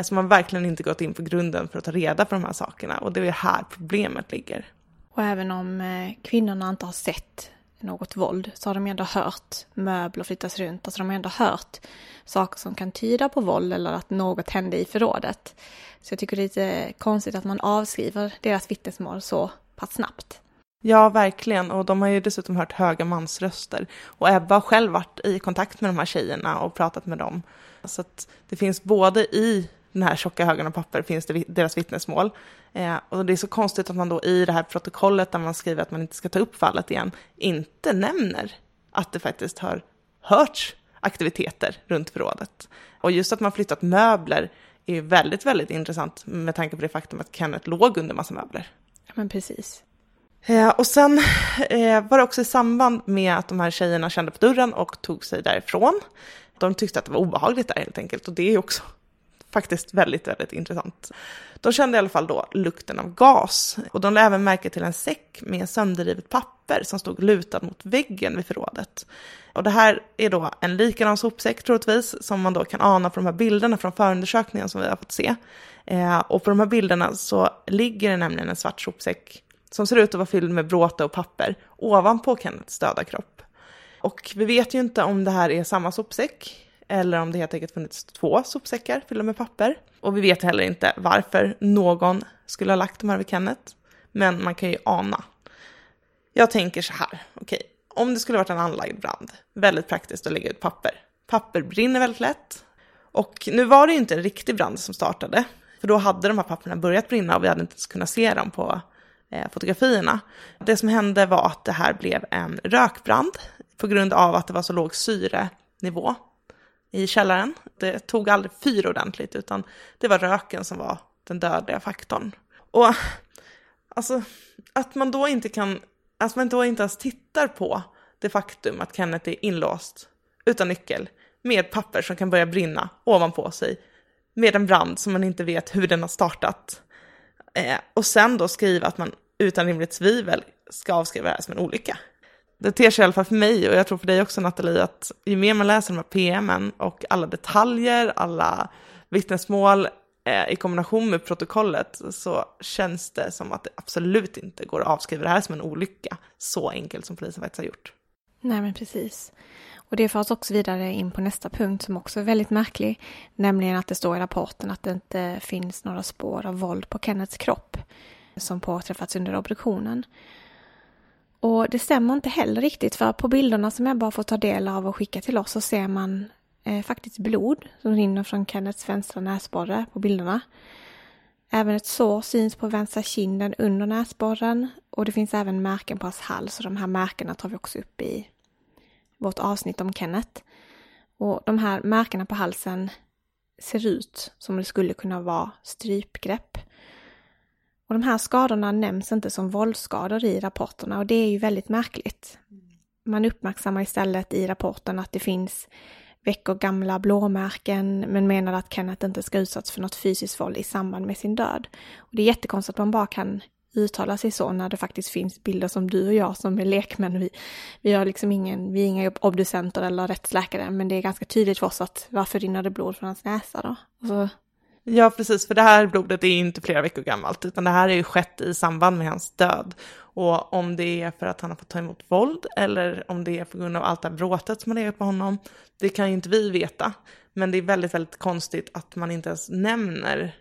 så man har verkligen inte gått in på grunden för att ta reda på de här sakerna och det är här problemet ligger. Och även om eh, kvinnorna inte har sett något våld så har de ändå hört möbler flyttas runt. Alltså de har ändå hört saker som kan tyda på våld eller att något hände i förrådet. Så jag tycker det är lite konstigt att man avskriver deras vittnesmål så pass snabbt. Ja, verkligen. Och de har ju dessutom hört höga mansröster. Och Ebba har själv varit i kontakt med de här tjejerna och pratat med dem. Så att det finns både i den här tjocka högen av papper finns det deras vittnesmål. Eh, och det är så konstigt att man då i det här protokollet där man skriver att man inte ska ta upp fallet igen, inte nämner att det faktiskt har hörts aktiviteter runt förrådet. Och just att man flyttat möbler är ju väldigt, väldigt intressant med tanke på det faktum att Kenneth låg under massa möbler. Ja, men precis. Eh, och sen eh, var det också i samband med att de här tjejerna kände på dörren och tog sig därifrån. De tyckte att det var obehagligt där helt enkelt och det är ju också faktiskt väldigt, väldigt intressant. De kände i alla fall då lukten av gas och de lade även märke till en säck med sönderrivet papper som stod lutad mot väggen vid förrådet. Och det här är då en likadan sopsäck troligtvis som man då kan ana på de här bilderna från förundersökningen som vi har fått se. Eh, och på de här bilderna så ligger det nämligen en svart sopsäck som ser ut att vara fylld med bråte och papper ovanpå Kenneths döda kropp. Och vi vet ju inte om det här är samma sopsäck eller om det helt enkelt funnits två sopsäckar fyllda med papper. Och vi vet heller inte varför någon skulle ha lagt de här vid Kenneth, men man kan ju ana. Jag tänker så här, okej, okay, om det skulle varit en anlagd brand, väldigt praktiskt att lägga ut papper. Papper brinner väldigt lätt. Och nu var det ju inte en riktig brand som startade, för då hade de här papperna börjat brinna och vi hade inte ens kunnat se dem på eh, fotografierna. Det som hände var att det här blev en rökbrand på grund av att det var så låg syrenivå i källaren. Det tog aldrig fyr ordentligt utan det var röken som var den dödliga faktorn. Och alltså att man då inte kan, att man då inte ens tittar på det faktum att Kenneth är inlåst utan nyckel med papper som kan börja brinna ovanpå sig med en brand som man inte vet hur den har startat. Eh, och sen då skriva att man utan rimligt tvivel ska avskriva det här som en olycka det ter sig i alla fall för mig, och jag tror för dig också Nathalie, att ju mer man läser de här PMen och alla detaljer, alla vittnesmål eh, i kombination med protokollet så känns det som att det absolut inte går att avskriva det här som en olycka, så enkelt som polisen faktiskt har gjort. Nej men precis. Och det för oss också vidare in på nästa punkt som också är väldigt märklig, nämligen att det står i rapporten att det inte finns några spår av våld på Kennets kropp som påträffats under obduktionen. Och det stämmer inte heller riktigt för på bilderna som jag bara får ta del av och skicka till oss så ser man eh, faktiskt blod som rinner från Kennets vänstra näsborre på bilderna. Även ett sår syns på vänstra kinden under näsborren och det finns även märken på hans hals och de här märkena tar vi också upp i vårt avsnitt om Kenneth. Och de här märkena på halsen ser ut som det skulle kunna vara strypgrepp. Och de här skadorna nämns inte som våldsskador i rapporterna och det är ju väldigt märkligt. Man uppmärksammar istället i rapporten att det finns veckor gamla blåmärken men menar att Kenneth inte ska utsatts för något fysiskt våld i samband med sin död. Och det är jättekonstigt att man bara kan uttala sig så när det faktiskt finns bilder som du och jag som är lekmän. Vi, vi har liksom ingen, vi är inga obducenter eller rättsläkare men det är ganska tydligt för oss att varför rinner det blod från hans näsa då? Alltså, Ja, precis, för det här blodet är inte flera veckor gammalt, utan det här är ju skett i samband med hans död. Och om det är för att han har fått ta emot våld eller om det är på grund av allt det här bråtet som har legat på honom, det kan ju inte vi veta. Men det är väldigt, väldigt konstigt att man inte ens nämner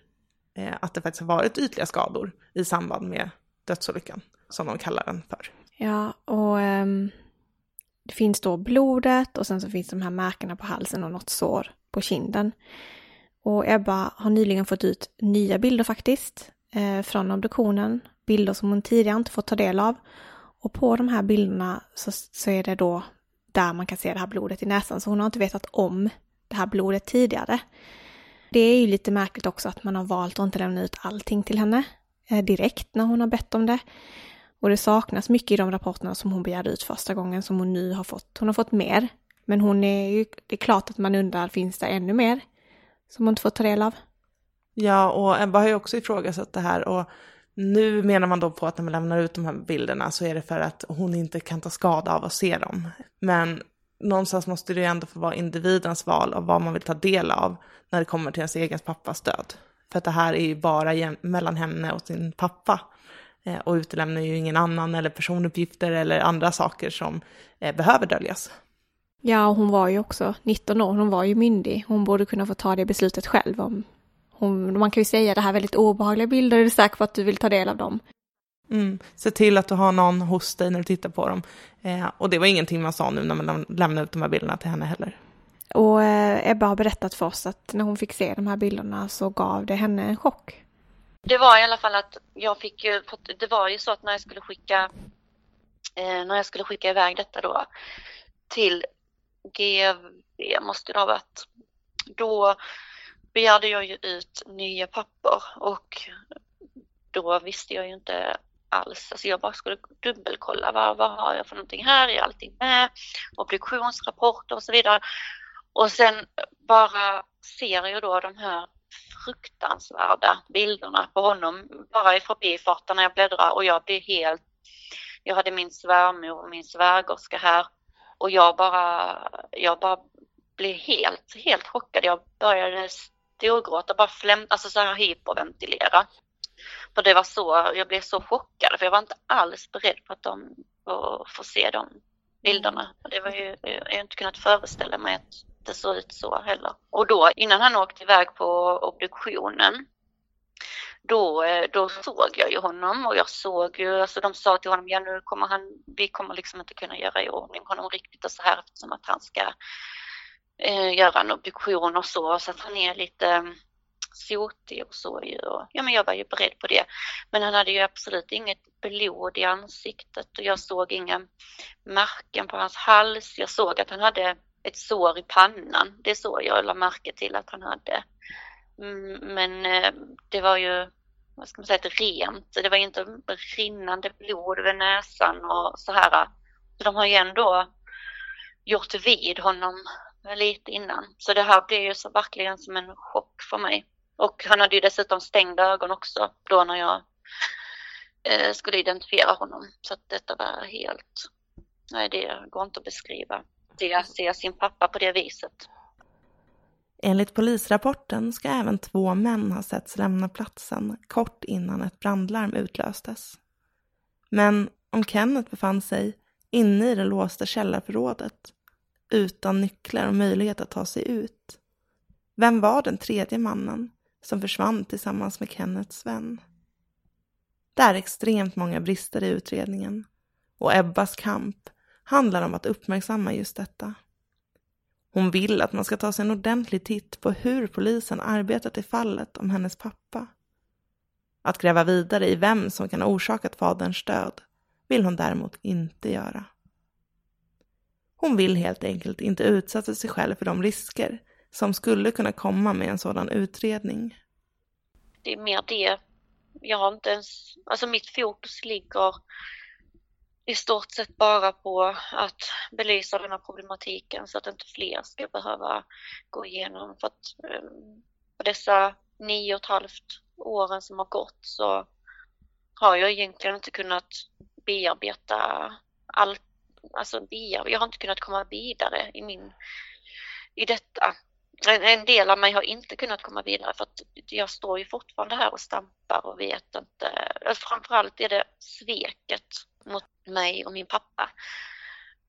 eh, att det faktiskt har varit ytliga skador i samband med dödsolyckan, som de kallar den för. Ja, och um, det finns då blodet och sen så finns de här märkena på halsen och något sår på kinden. Och Ebba har nyligen fått ut nya bilder faktiskt eh, från obduktionen. Bilder som hon tidigare inte fått ta del av. Och på de här bilderna så, så är det då där man kan se det här blodet i näsan. Så hon har inte vetat om det här blodet tidigare. Det är ju lite märkligt också att man har valt att inte lämna ut allting till henne eh, direkt när hon har bett om det. Och det saknas mycket i de rapporterna som hon begärde ut första gången som hon nu har fått. Hon har fått mer. Men hon är ju, det är klart att man undrar, finns det ännu mer? Som hon inte får ta del av. Ja, och Ebba har ju också ifrågasatt det här och nu menar man då på att när man lämnar ut de här bilderna så är det för att hon inte kan ta skada av att se dem. Men någonstans måste det ju ändå få vara individens val av vad man vill ta del av när det kommer till ens egen pappas död. För att det här är ju bara mellan henne och sin pappa eh, och utelämnar ju ingen annan eller personuppgifter eller andra saker som eh, behöver döljas. Ja, hon var ju också 19 år, hon var ju myndig. Hon borde kunna få ta det beslutet själv. Om hon, man kan ju säga det här väldigt obehagliga bilder, är du säker på att du vill ta del av dem? Mm. Se till att du har någon hos dig när du tittar på dem. Eh, och det var ingenting man sa nu när man lämnade ut de här bilderna till henne heller. Och eh, Ebba har berättat för oss att när hon fick se de här bilderna så gav det henne en chock. Det var i alla fall att jag fick ju, det var ju så att när jag skulle skicka, eh, när jag skulle skicka iväg detta då till GV måste det ha varit. Då begärde jag ju ut nya papper och då visste jag ju inte alls. Alltså jag bara skulle dubbelkolla vad, vad har jag för någonting här, är allting med? Obduktionsrapporter och så vidare. Och sen bara ser jag då de här fruktansvärda bilderna på honom bara i förbifarten när jag bläddrar och jag blir helt jag hade min svärmor och min svägerska här och jag bara, jag bara blev helt, helt chockad. Jag började storgråta, bara fläm, alltså så här hyperventilera. För det var så, jag blev så chockad för jag var inte alls beredd på att de få se de bilderna. Det var ju, jag har inte kunnat föreställa mig att det såg ut så heller. Och då innan han åkte iväg på obduktionen då, eh, då såg jag ju honom och jag såg ju, alltså de sa till honom, ja nu kommer han, vi kommer liksom inte kunna göra i ordning honom riktigt och så här eftersom att han ska eh, göra en obduktion och så, så att han är lite mm, sotig och så ju. Och, ja men jag var ju beredd på det. Men han hade ju absolut inget blod i ansiktet och jag såg inga märken på hans hals. Jag såg att han hade ett sår i pannan. Det såg jag la märke till att han hade. Mm, men eh, det var ju, vad ska man säga, ett rent. Det var inte rinnande blod över näsan och så här. Så de har ju ändå gjort vid honom lite innan. Så det här blev ju så verkligen som en chock för mig. Och han hade ju dessutom stängda ögon också då när jag eh, skulle identifiera honom. Så att detta var helt, nej det går inte att beskriva. Det, se sin pappa på det viset. Enligt polisrapporten ska även två män ha setts lämna platsen kort innan ett brandlarm utlöstes. Men om Kenneth befann sig inne i det låsta källarförrådet utan nycklar och möjlighet att ta sig ut, vem var den tredje mannen som försvann tillsammans med Kenneths vän? Det är extremt många brister i utredningen och Ebbas kamp handlar om att uppmärksamma just detta. Hon vill att man ska ta sig en ordentlig titt på hur polisen arbetat i fallet om hennes pappa. Att gräva vidare i vem som kan ha orsakat faderns död vill hon däremot inte göra. Hon vill helt enkelt inte utsätta sig själv för de risker som skulle kunna komma med en sådan utredning. Det är mer det. Jag har inte ens, alltså mitt fokus ligger i stort sett bara på att belysa den här problematiken så att inte fler ska behöva gå igenom. För att eh, på dessa nio och ett halvt åren som har gått så har jag egentligen inte kunnat bearbeta allt, alltså bear, jag har inte kunnat komma vidare i min, i detta. En, en del av mig har inte kunnat komma vidare för att jag står ju fortfarande här och stampar och vet inte, framförallt är det sveket mot mig och min pappa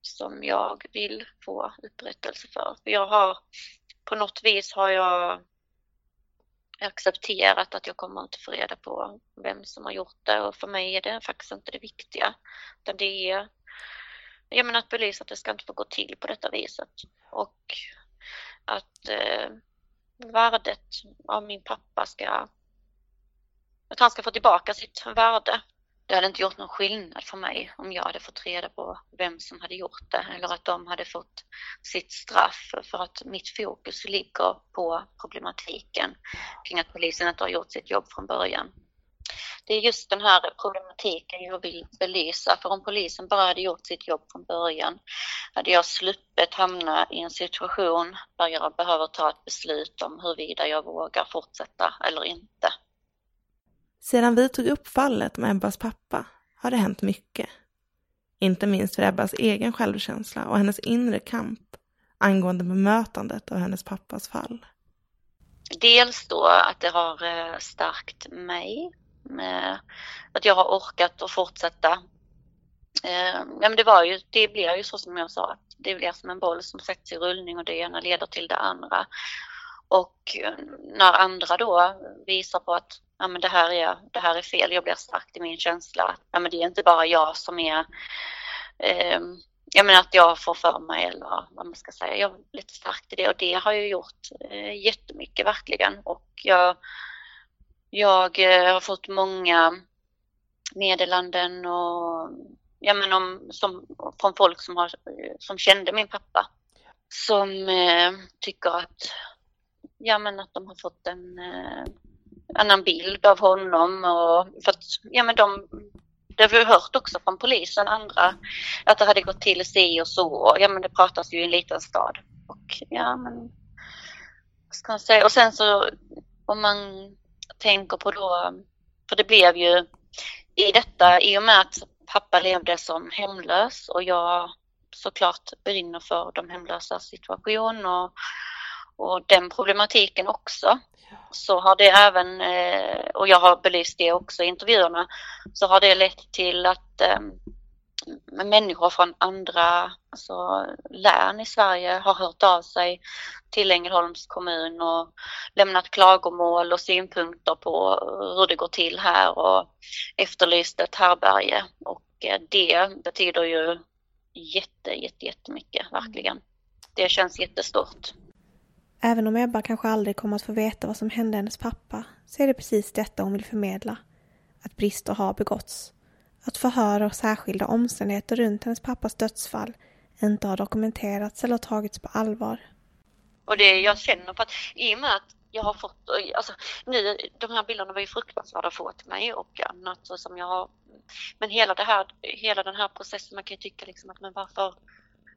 som jag vill få upprättelse för. för jag har, på något vis har jag accepterat att jag kommer inte få reda på vem som har gjort det och för mig är det faktiskt inte det viktiga. Utan det är jag menar att belysa att det ska inte få gå till på detta viset och att eh, värdet av min pappa ska att han ska få tillbaka sitt värde det hade inte gjort någon skillnad för mig om jag hade fått reda på vem som hade gjort det eller att de hade fått sitt straff för att mitt fokus ligger på problematiken kring att polisen inte har gjort sitt jobb från början. Det är just den här problematiken jag vill belysa för om polisen bara hade gjort sitt jobb från början hade jag sluppit hamna i en situation där jag behöver ta ett beslut om huruvida jag vågar fortsätta eller inte. Sedan vi tog upp fallet med Ebbas pappa har det hänt mycket. Inte minst för Ebbas egen självkänsla och hennes inre kamp angående bemötandet av hennes pappas fall. Dels då att det har eh, stärkt mig, att jag har orkat att fortsätta. Eh, ja, men det, var ju, det blir ju så som jag sa, att det blir som en boll som sätts i rullning och det ena leder till det andra. Och när andra då visar på att ja, men det, här är, det här är fel, jag blir starkt i min känsla. Ja, men det är inte bara jag som är eh, jag menar att jag får för mig eller vad man ska säga, jag är lite starkt i det och det har ju gjort eh, jättemycket verkligen och jag, jag eh, har fått många meddelanden och ja men om, som, från folk som, har, som kände min pappa som eh, tycker att ja men att de har fått en eh, annan bild av honom och för att, ja men de det har vi hört också från polisen, andra, att det hade gått till si och så. Ja men det pratas ju i en liten stad. Och ja men, vad ska man säga? Och sen så om man tänker på då, för det blev ju i detta, i och med att pappa levde som hemlös och jag såklart brinner för de hemlösa situation och, och den problematiken också. Så har det även, eh, och jag har belyst det också i intervjuerna, så har det lett till att eh, människor från andra alltså, län i Sverige har hört av sig till Ängelholms kommun och lämnat klagomål och synpunkter på hur det går till här och efterlyst ett härberge. Och eh, det betyder ju jätte, jätte, jättemycket, verkligen. Det känns jättestort. Även om Ebba kanske aldrig kommer att få veta vad som hände hennes pappa så är det precis detta hon vill förmedla. Att brister har begåtts. Att förhör och särskilda omständigheter runt hennes pappas dödsfall inte har dokumenterats eller tagits på allvar. Och det jag känner på att i och med att jag har fått, alltså nu, de här bilderna var ju fruktansvärda att få till mig och annat som jag har, men hela det här, hela den här processen, man kan ju tycka liksom att men varför,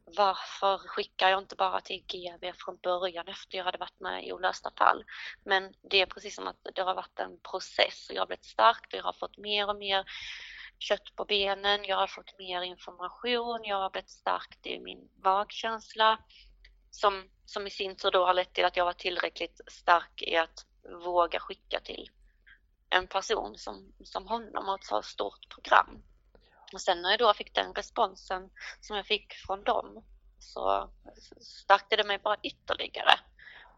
varför skickar jag inte bara till GV från början efter jag hade varit med i olösta fall? Men det är precis som att det har varit en process och jag har blivit stark och jag har fått mer och mer kött på benen, jag har fått mer information, jag har blivit stark i min magkänsla som, som i sin tur då har lett till att jag var tillräckligt stark i att våga skicka till en person som, som honom och ett så stort program. Och sen när jag då fick den responsen som jag fick från dem så stärkte det mig bara ytterligare.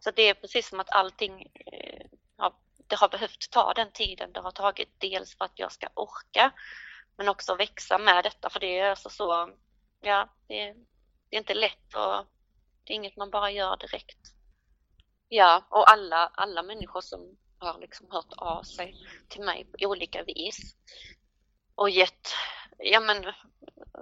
Så det är precis som att allting eh, ja, det har behövt ta den tiden det har tagit. Dels för att jag ska orka men också växa med detta för det är alltså så, ja, det, det är inte lätt och det är inget man bara gör direkt. Ja, och alla, alla människor som har liksom hört av sig till mig på olika vis och gett, ja men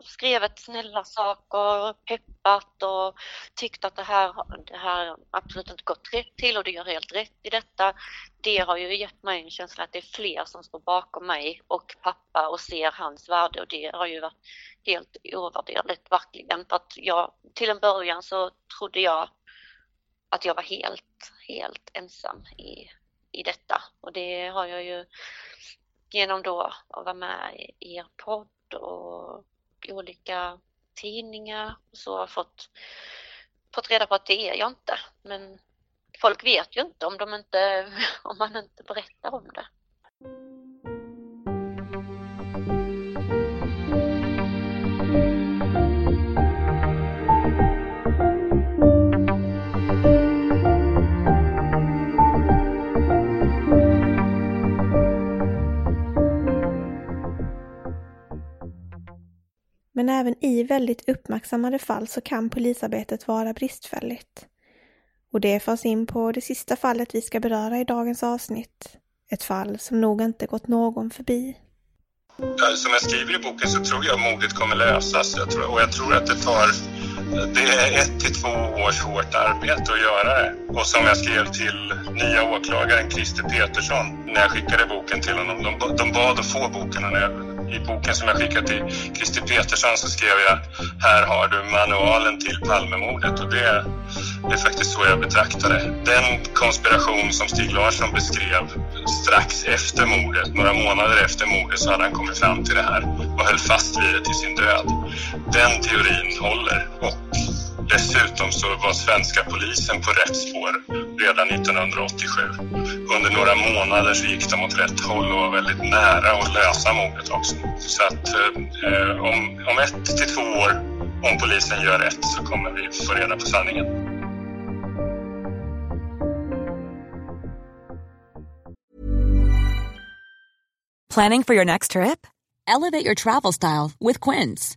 skrivit snälla saker, peppat och tyckt att det här, det här absolut inte gått rätt till och det gör helt rätt i detta. Det har ju gett mig en känsla att det är fler som står bakom mig och pappa och ser hans värde och det har ju varit helt ovärderligt verkligen. För att jag, till en början så trodde jag att jag var helt, helt ensam i, i detta och det har jag ju genom då att vara med i er podd och olika tidningar och så har fått, fått reda på att det är jag inte. Men folk vet ju inte om, de inte om man inte berättar om det. Men även i väldigt uppmärksammade fall så kan polisarbetet vara bristfälligt. Och det för oss in på det sista fallet vi ska beröra i dagens avsnitt. Ett fall som nog inte gått någon förbi. Som jag skriver i boken så tror jag mordet kommer lösas jag tror, och jag tror att det tar det är ett till två års hårt arbete att göra det. Och som jag skrev till nya åklagaren Christer Petersson när jag skickade boken till honom. De, de bad att få boken och när jag i boken som jag skickade till Christer Petersson så skrev jag här har du manualen till Palmemordet och det, det är faktiskt så jag betraktar det. Den konspiration som Stig Larsson beskrev strax efter mordet, några månader efter mordet så hade han kommit fram till det här och höll fast vid det till sin död. Den teorin håller och Dessutom så var svenska polisen på rätt spår redan 1987. Under några månader så gick de åt rätt håll och var väldigt nära att lösa mordet också. Så att eh, om, om ett till två år, om polisen gör rätt, så kommer vi få reda på sanningen. Planning for your next trip? Elevate your travel style with Quince.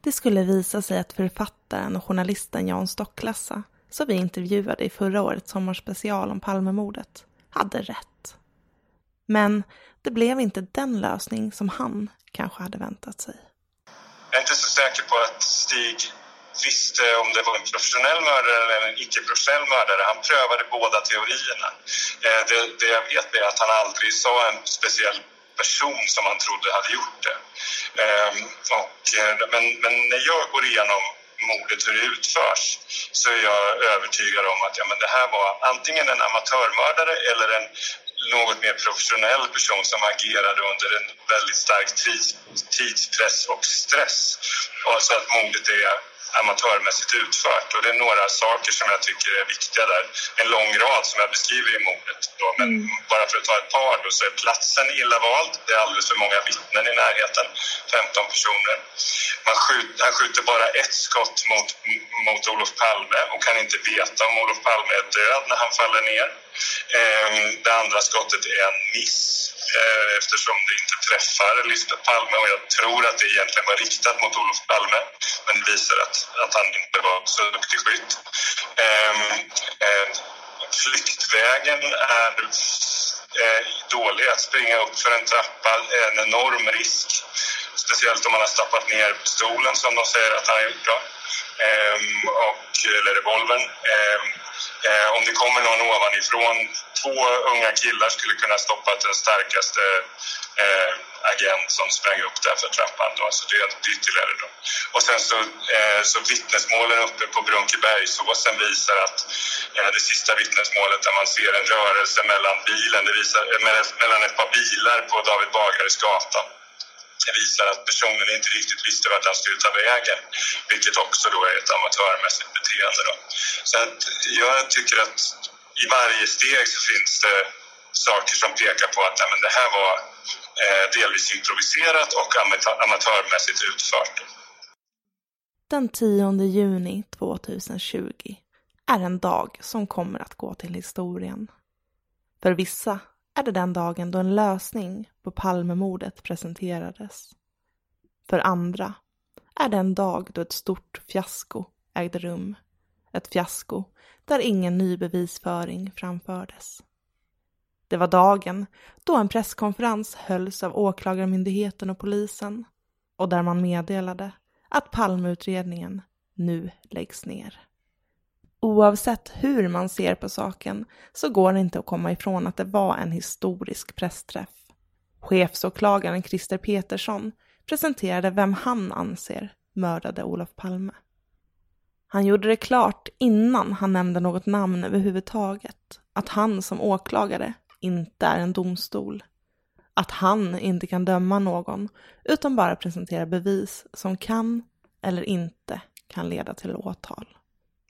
Det skulle visa sig att författaren och journalisten Jan Stocklassa, som vi intervjuade i förra årets sommarspecial om Palmemordet, hade rätt. Men det blev inte den lösning som han kanske hade väntat sig. Jag är inte så säker på att Stig visste om det var en professionell mördare eller en icke-professionell mördare. Han prövade båda teorierna. Eh, det, det jag vet är att han aldrig sa en speciell person som han trodde hade gjort det. Ehm, och, eh, men, men när jag går igenom mordet, hur det utförs, så är jag övertygad om att ja, men det här var antingen en amatörmördare eller en något mer professionell person som agerade under en väldigt stark tids, tidspress och stress. Och så att mordet är amatörmässigt utfört. Och det är några saker som jag tycker är viktiga där. En lång rad som jag beskriver i mordet. Då. Men mm. bara för att ta ett par då, så är platsen illa vald. Det är alldeles för många vittnen i närheten. 15 personer. Man skjut, han skjuter bara ett skott mot, mot Olof Palme och kan inte veta om Olof Palme är död när han faller ner. Ehm, det andra skottet är en miss Eh, eftersom det inte träffar Lisbeth Palme och jag tror att det egentligen var riktat mot Olof Palme men det visar att, att han inte var så duktig skytt. Ehm, eh, flyktvägen är eh, dålig. Att springa upp för en trappa är en enorm risk. Speciellt om man har stappat ner pistolen som de säger att han har gjort. Ehm, och, eller revolvern. Ehm, eh, om det kommer någon ovanifrån, två unga killar skulle kunna stoppa den starkaste eh, agent som sprang upp där för trappan. Då. Så det är ytterligare då. Och sen så, eh, så vittnesmålen uppe på Brunkebergsåsen visar att eh, det sista vittnesmålet där man ser en rörelse mellan bilen, det visar, eh, mellan ett par bilar på David Bagares gata visar att personen inte riktigt visste vart han skulle ta vägen, vilket också då är ett amatörmässigt beteende. Då. Så att jag tycker att i varje steg så finns det saker som pekar på att nej, men det här var eh, delvis improviserat och amatörmässigt utfört. Den 10 juni 2020 är en dag som kommer att gå till historien. För vissa är det den dagen då en lösning på Palmemordet presenterades. För andra är det en dag då ett stort fiasko ägde rum. Ett fiasko där ingen ny bevisföring framfördes. Det var dagen då en presskonferens hölls av Åklagarmyndigheten och polisen och där man meddelade att Palmeutredningen nu läggs ner. Oavsett hur man ser på saken så går det inte att komma ifrån att det var en historisk pressträff. Chefsåklagaren Christer Petersson presenterade vem han anser mördade Olof Palme. Han gjorde det klart innan han nämnde något namn överhuvudtaget att han som åklagare inte är en domstol. Att han inte kan döma någon utan bara presentera bevis som kan eller inte kan leda till åtal.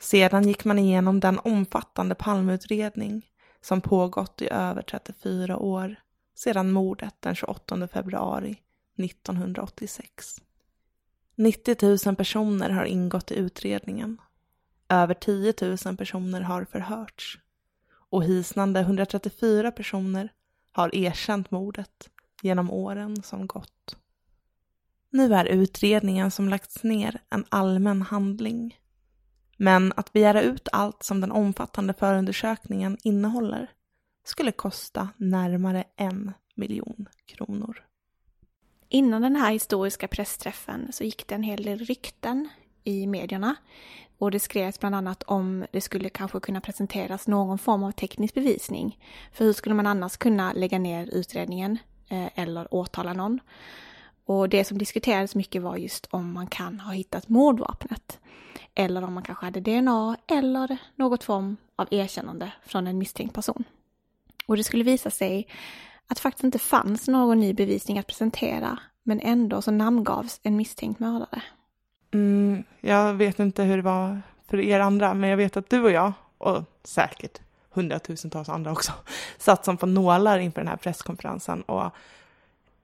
Sedan gick man igenom den omfattande Palmeutredning som pågått i över 34 år sedan mordet den 28 februari 1986. 90 000 personer har ingått i utredningen. Över 10 000 personer har förhörts. Och hisnande 134 personer har erkänt mordet genom åren som gått. Nu är utredningen som lagts ner en allmän handling. Men att begära ut allt som den omfattande förundersökningen innehåller skulle kosta närmare en miljon kronor. Innan den här historiska pressträffen så gick det en hel del rykten i medierna. Och det skrevs bland annat om det skulle kanske kunna presenteras någon form av teknisk bevisning. För hur skulle man annars kunna lägga ner utredningen eh, eller åtala någon? Och det som diskuterades mycket var just om man kan ha hittat mordvapnet. Eller om man kanske hade DNA eller något form av erkännande från en misstänkt person. Och det skulle visa sig att det faktiskt inte fanns någon ny bevisning att presentera, men ändå så namngavs en misstänkt mördare. Mm, jag vet inte hur det var för er andra, men jag vet att du och jag, och säkert hundratusentals andra också, satt som på nålar inför den här presskonferensen och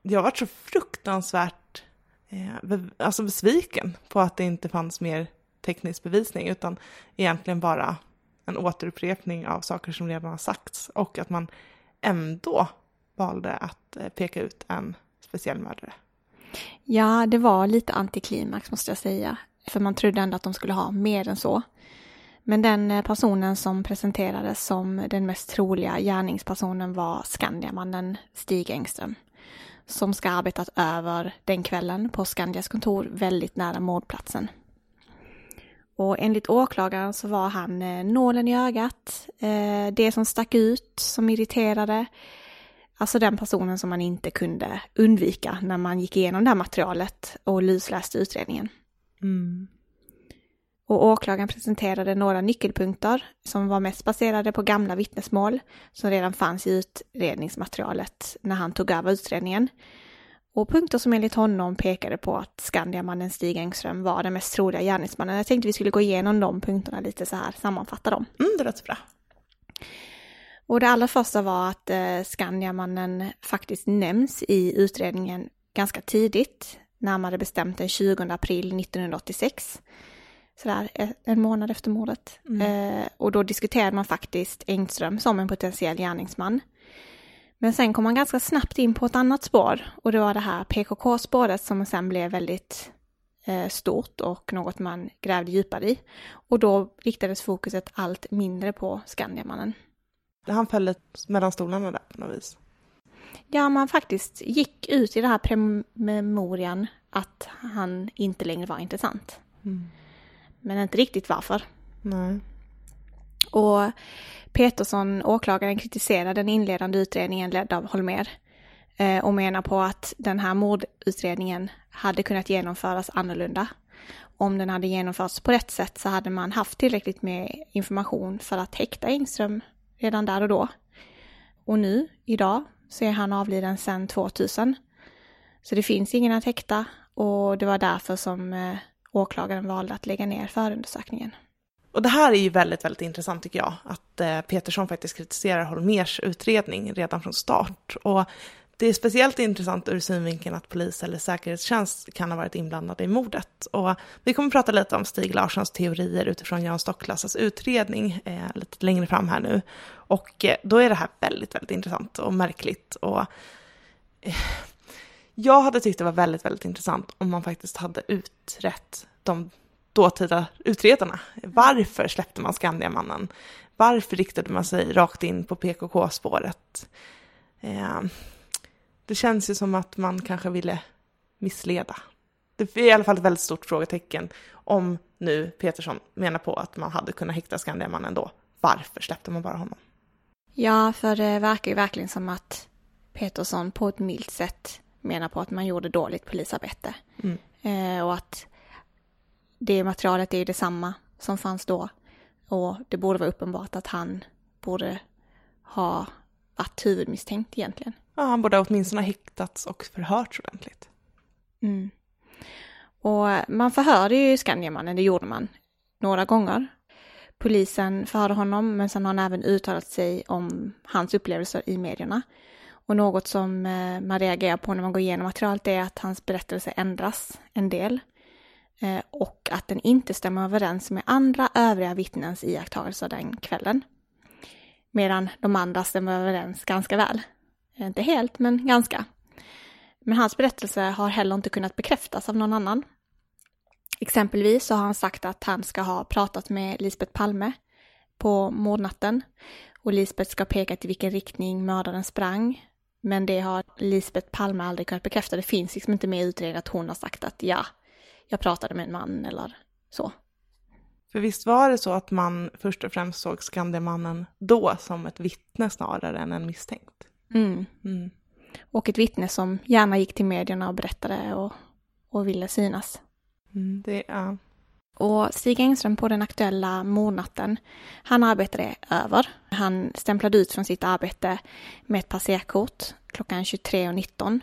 jag var så fruktansvärt eh, alltså besviken på att det inte fanns mer teknisk bevisning utan egentligen bara en återupprepning av saker som redan har sagts och att man ändå valde att eh, peka ut en speciell mördare. Ja, det var lite antiklimax måste jag säga. För man trodde ändå att de skulle ha mer än så. Men den eh, personen som presenterades som den mest troliga gärningspersonen var Skandiamannen Stig Engström. Som ska ha arbetat över den kvällen på Skandias kontor väldigt nära mordplatsen. Och enligt åklagaren så var han eh, nålen i ögat, eh, det som stack ut, som irriterade. Alltså den personen som man inte kunde undvika när man gick igenom det här materialet och lusläste utredningen. Mm. Och åklagaren presenterade några nyckelpunkter som var mest baserade på gamla vittnesmål som redan fanns i utredningsmaterialet när han tog över utredningen. Och punkter som enligt honom pekade på att Skandiamannen Stig Engström var den mest troliga gärningsmannen. Jag tänkte vi skulle gå igenom de punkterna lite så här, sammanfatta dem. Mm, det låter bra. Och det allra första var att eh, Skandiamannen faktiskt nämns i utredningen ganska tidigt, närmare bestämt den 20 april 1986. Sådär en månad efter mordet. Mm. Eh, och då diskuterade man faktiskt Engström som en potentiell gärningsman. Men sen kom man ganska snabbt in på ett annat spår och det var det här PKK-spåret som sen blev väldigt eh, stort och något man grävde djupare i. Och då riktades fokuset allt mindre på Skandiamannen. Han föll mellan stolarna där på något vis. Ja, man faktiskt gick ut i den här promemorian att han inte längre var intressant. Mm. Men inte riktigt varför. Nej. Och Petersson, åklagaren, kritiserar den inledande utredningen ledd av Holmer eh, och menar på att den här mordutredningen hade kunnat genomföras annorlunda. Om den hade genomförts på rätt sätt så hade man haft tillräckligt med information för att häkta Engström redan där och då. Och nu, idag, så är han avliden sedan 2000. Så det finns ingen att häkta och det var därför som eh, åklagaren valde att lägga ner förundersökningen. Och det här är ju väldigt, väldigt intressant tycker jag, att eh, Petersson faktiskt kritiserar Holmers utredning redan från start. Och det är speciellt intressant ur synvinkeln att polis eller säkerhetstjänst kan ha varit inblandade i mordet. Och vi kommer att prata lite om Stig Larssons teorier utifrån Jan Stocklassas utredning eh, lite längre fram här nu. Och eh, då är det här väldigt, väldigt intressant och märkligt. Och, eh, jag hade tyckt det var väldigt, väldigt intressant om man faktiskt hade utrett de dåtida utredarna. Varför släppte man Skandiamannen? Varför riktade man sig rakt in på PKK-spåret? Eh, det känns ju som att man kanske ville missleda. Det är i alla fall ett väldigt stort frågetecken om nu Petersson menar på att man hade kunnat häkta Skandiamannen då. Varför släppte man bara honom? Ja, för det verkar ju verkligen som att Petersson på ett milt sätt menar på att man gjorde dåligt polisarbete. Mm. Eh, och att det materialet är ju detsamma som fanns då. Och det borde vara uppenbart att han borde ha varit huvudmisstänkt egentligen. Ja, han borde åtminstone ha häktats och förhörts ordentligt. Mm. Och man förhörde ju Skandiamannen, det gjorde man några gånger. Polisen förhörde honom men sen har han även uttalat sig om hans upplevelser i medierna. Och något som eh, man reagerar på när man går igenom materialet är att hans berättelse ändras en del. Eh, och att den inte stämmer överens med andra övriga vittnens iakttagelser den kvällen. Medan de andra stämmer överens ganska väl. Eh, inte helt, men ganska. Men hans berättelse har heller inte kunnat bekräftas av någon annan. Exempelvis så har han sagt att han ska ha pratat med Lisbeth Palme på mordnatten och Lisbeth ska pekat i vilken riktning mördaren sprang. Men det har Lisbeth Palme aldrig kunnat bekräfta. Det finns liksom inte med i utredningen att hon har sagt att ja, jag pratade med en man eller så. För visst var det så att man först och främst såg Skandiamannen då som ett vittne snarare än en misstänkt? Mm. Mm. Och ett vittne som gärna gick till medierna och berättade och, och ville synas. Mm, det, ja. Och Stig Engström på den aktuella mordnatten, han arbetade över. Han stämplade ut från sitt arbete med ett passerkort klockan 23.19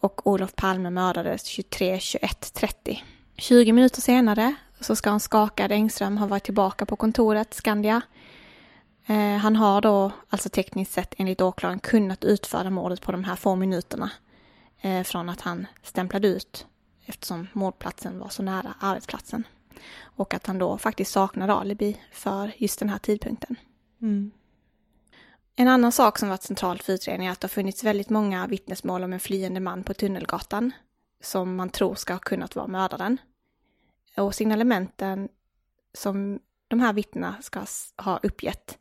och Olof Palme mördades 23.21.30. 20 minuter senare så ska en skakad Engström ha varit tillbaka på kontoret, Skandia. Eh, han har då alltså tekniskt sett enligt åklagaren kunnat utföra mordet på de här få minuterna eh, från att han stämplade ut eftersom mordplatsen var så nära arbetsplatsen. Och att han då faktiskt saknade alibi för just den här tidpunkten. Mm. En annan sak som varit centralt för utredningen är att det har funnits väldigt många vittnesmål om en flyende man på Tunnelgatan som man tror ska ha kunnat vara mördaren. Och signalementen som de här vittnena ska ha uppgett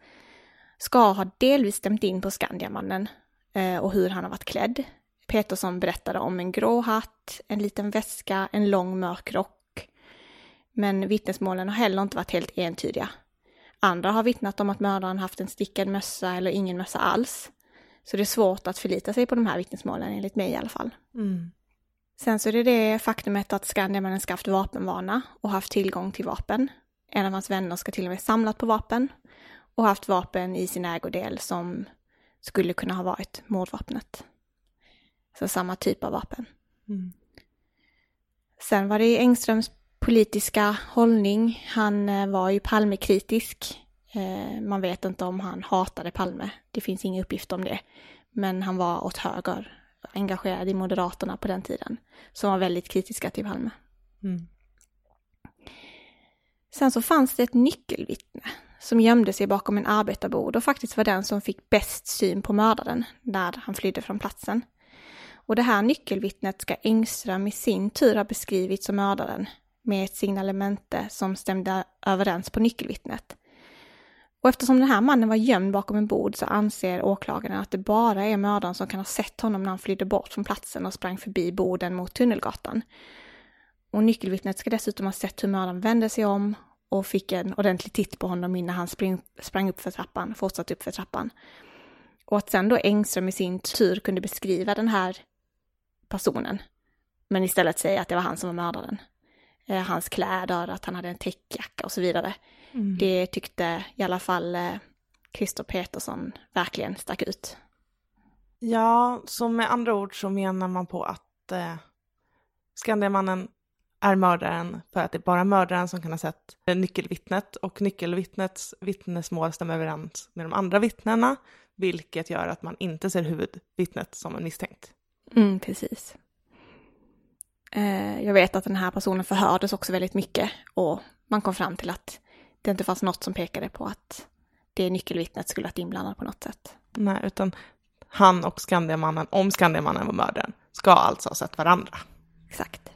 ska ha delvis stämt in på Skandiamannen eh, och hur han har varit klädd. Petersson berättade om en grå hatt, en liten väska, en lång mörk rock. Men vittnesmålen har heller inte varit helt entydiga. Andra har vittnat om att mördaren haft en stickad mössa eller ingen mössa alls. Så det är svårt att förlita sig på de här vittnesmålen, enligt mig i alla fall. Mm. Sen så är det det faktumet att Skandiamannen ska haft vapenvana och haft tillgång till vapen. En av hans vänner ska till och med samlat på vapen och haft vapen i sin ägodel som skulle kunna ha varit mordvapnet. Så samma typ av vapen. Mm. Sen var det Engströms politiska hållning. Han eh, var ju Palmekritisk. Eh, man vet inte om han hatade Palme. Det finns inga uppgifter om det. Men han var åt höger, engagerad i Moderaterna på den tiden. Som var väldigt kritiska till Palme. Mm. Sen så fanns det ett nyckelvittne som gömde sig bakom en arbetarbord och faktiskt var den som fick bäst syn på mördaren när han flydde från platsen. Och det här nyckelvittnet ska Engström i sin tur ha beskrivit som mördaren med ett signalemente som stämde överens på nyckelvittnet. Och eftersom den här mannen var gömd bakom en bord så anser åklagaren att det bara är mördaren som kan ha sett honom när han flydde bort från platsen och sprang förbi borden mot Tunnelgatan. Och nyckelvittnet ska dessutom ha sett hur mördaren vände sig om och fick en ordentlig titt på honom innan han spring, sprang upp för trappan, fortsatte upp för trappan. Och att sen då Engström i sin tur kunde beskriva den här personen, men istället säga att det var han som var mördaren. Eh, hans kläder, att han hade en täckjacka och så vidare. Mm. Det tyckte i alla fall eh, Christer Petersson verkligen stack ut. Ja, så med andra ord så menar man på att eh, Skandiamannen är mördaren för att det är bara mördaren som kan ha sett nyckelvittnet och nyckelvittnets vittnesmål stämmer överens med de andra vittnena, vilket gör att man inte ser huvudvittnet som en misstänkt. Mm, precis. Eh, jag vet att den här personen förhördes också väldigt mycket och man kom fram till att det inte fanns något som pekade på att det nyckelvittnet skulle ha varit inblandad på något sätt. Nej, utan han och Skandiamannen, om Skandiamannen var mördaren, ska alltså ha sett varandra. Exakt.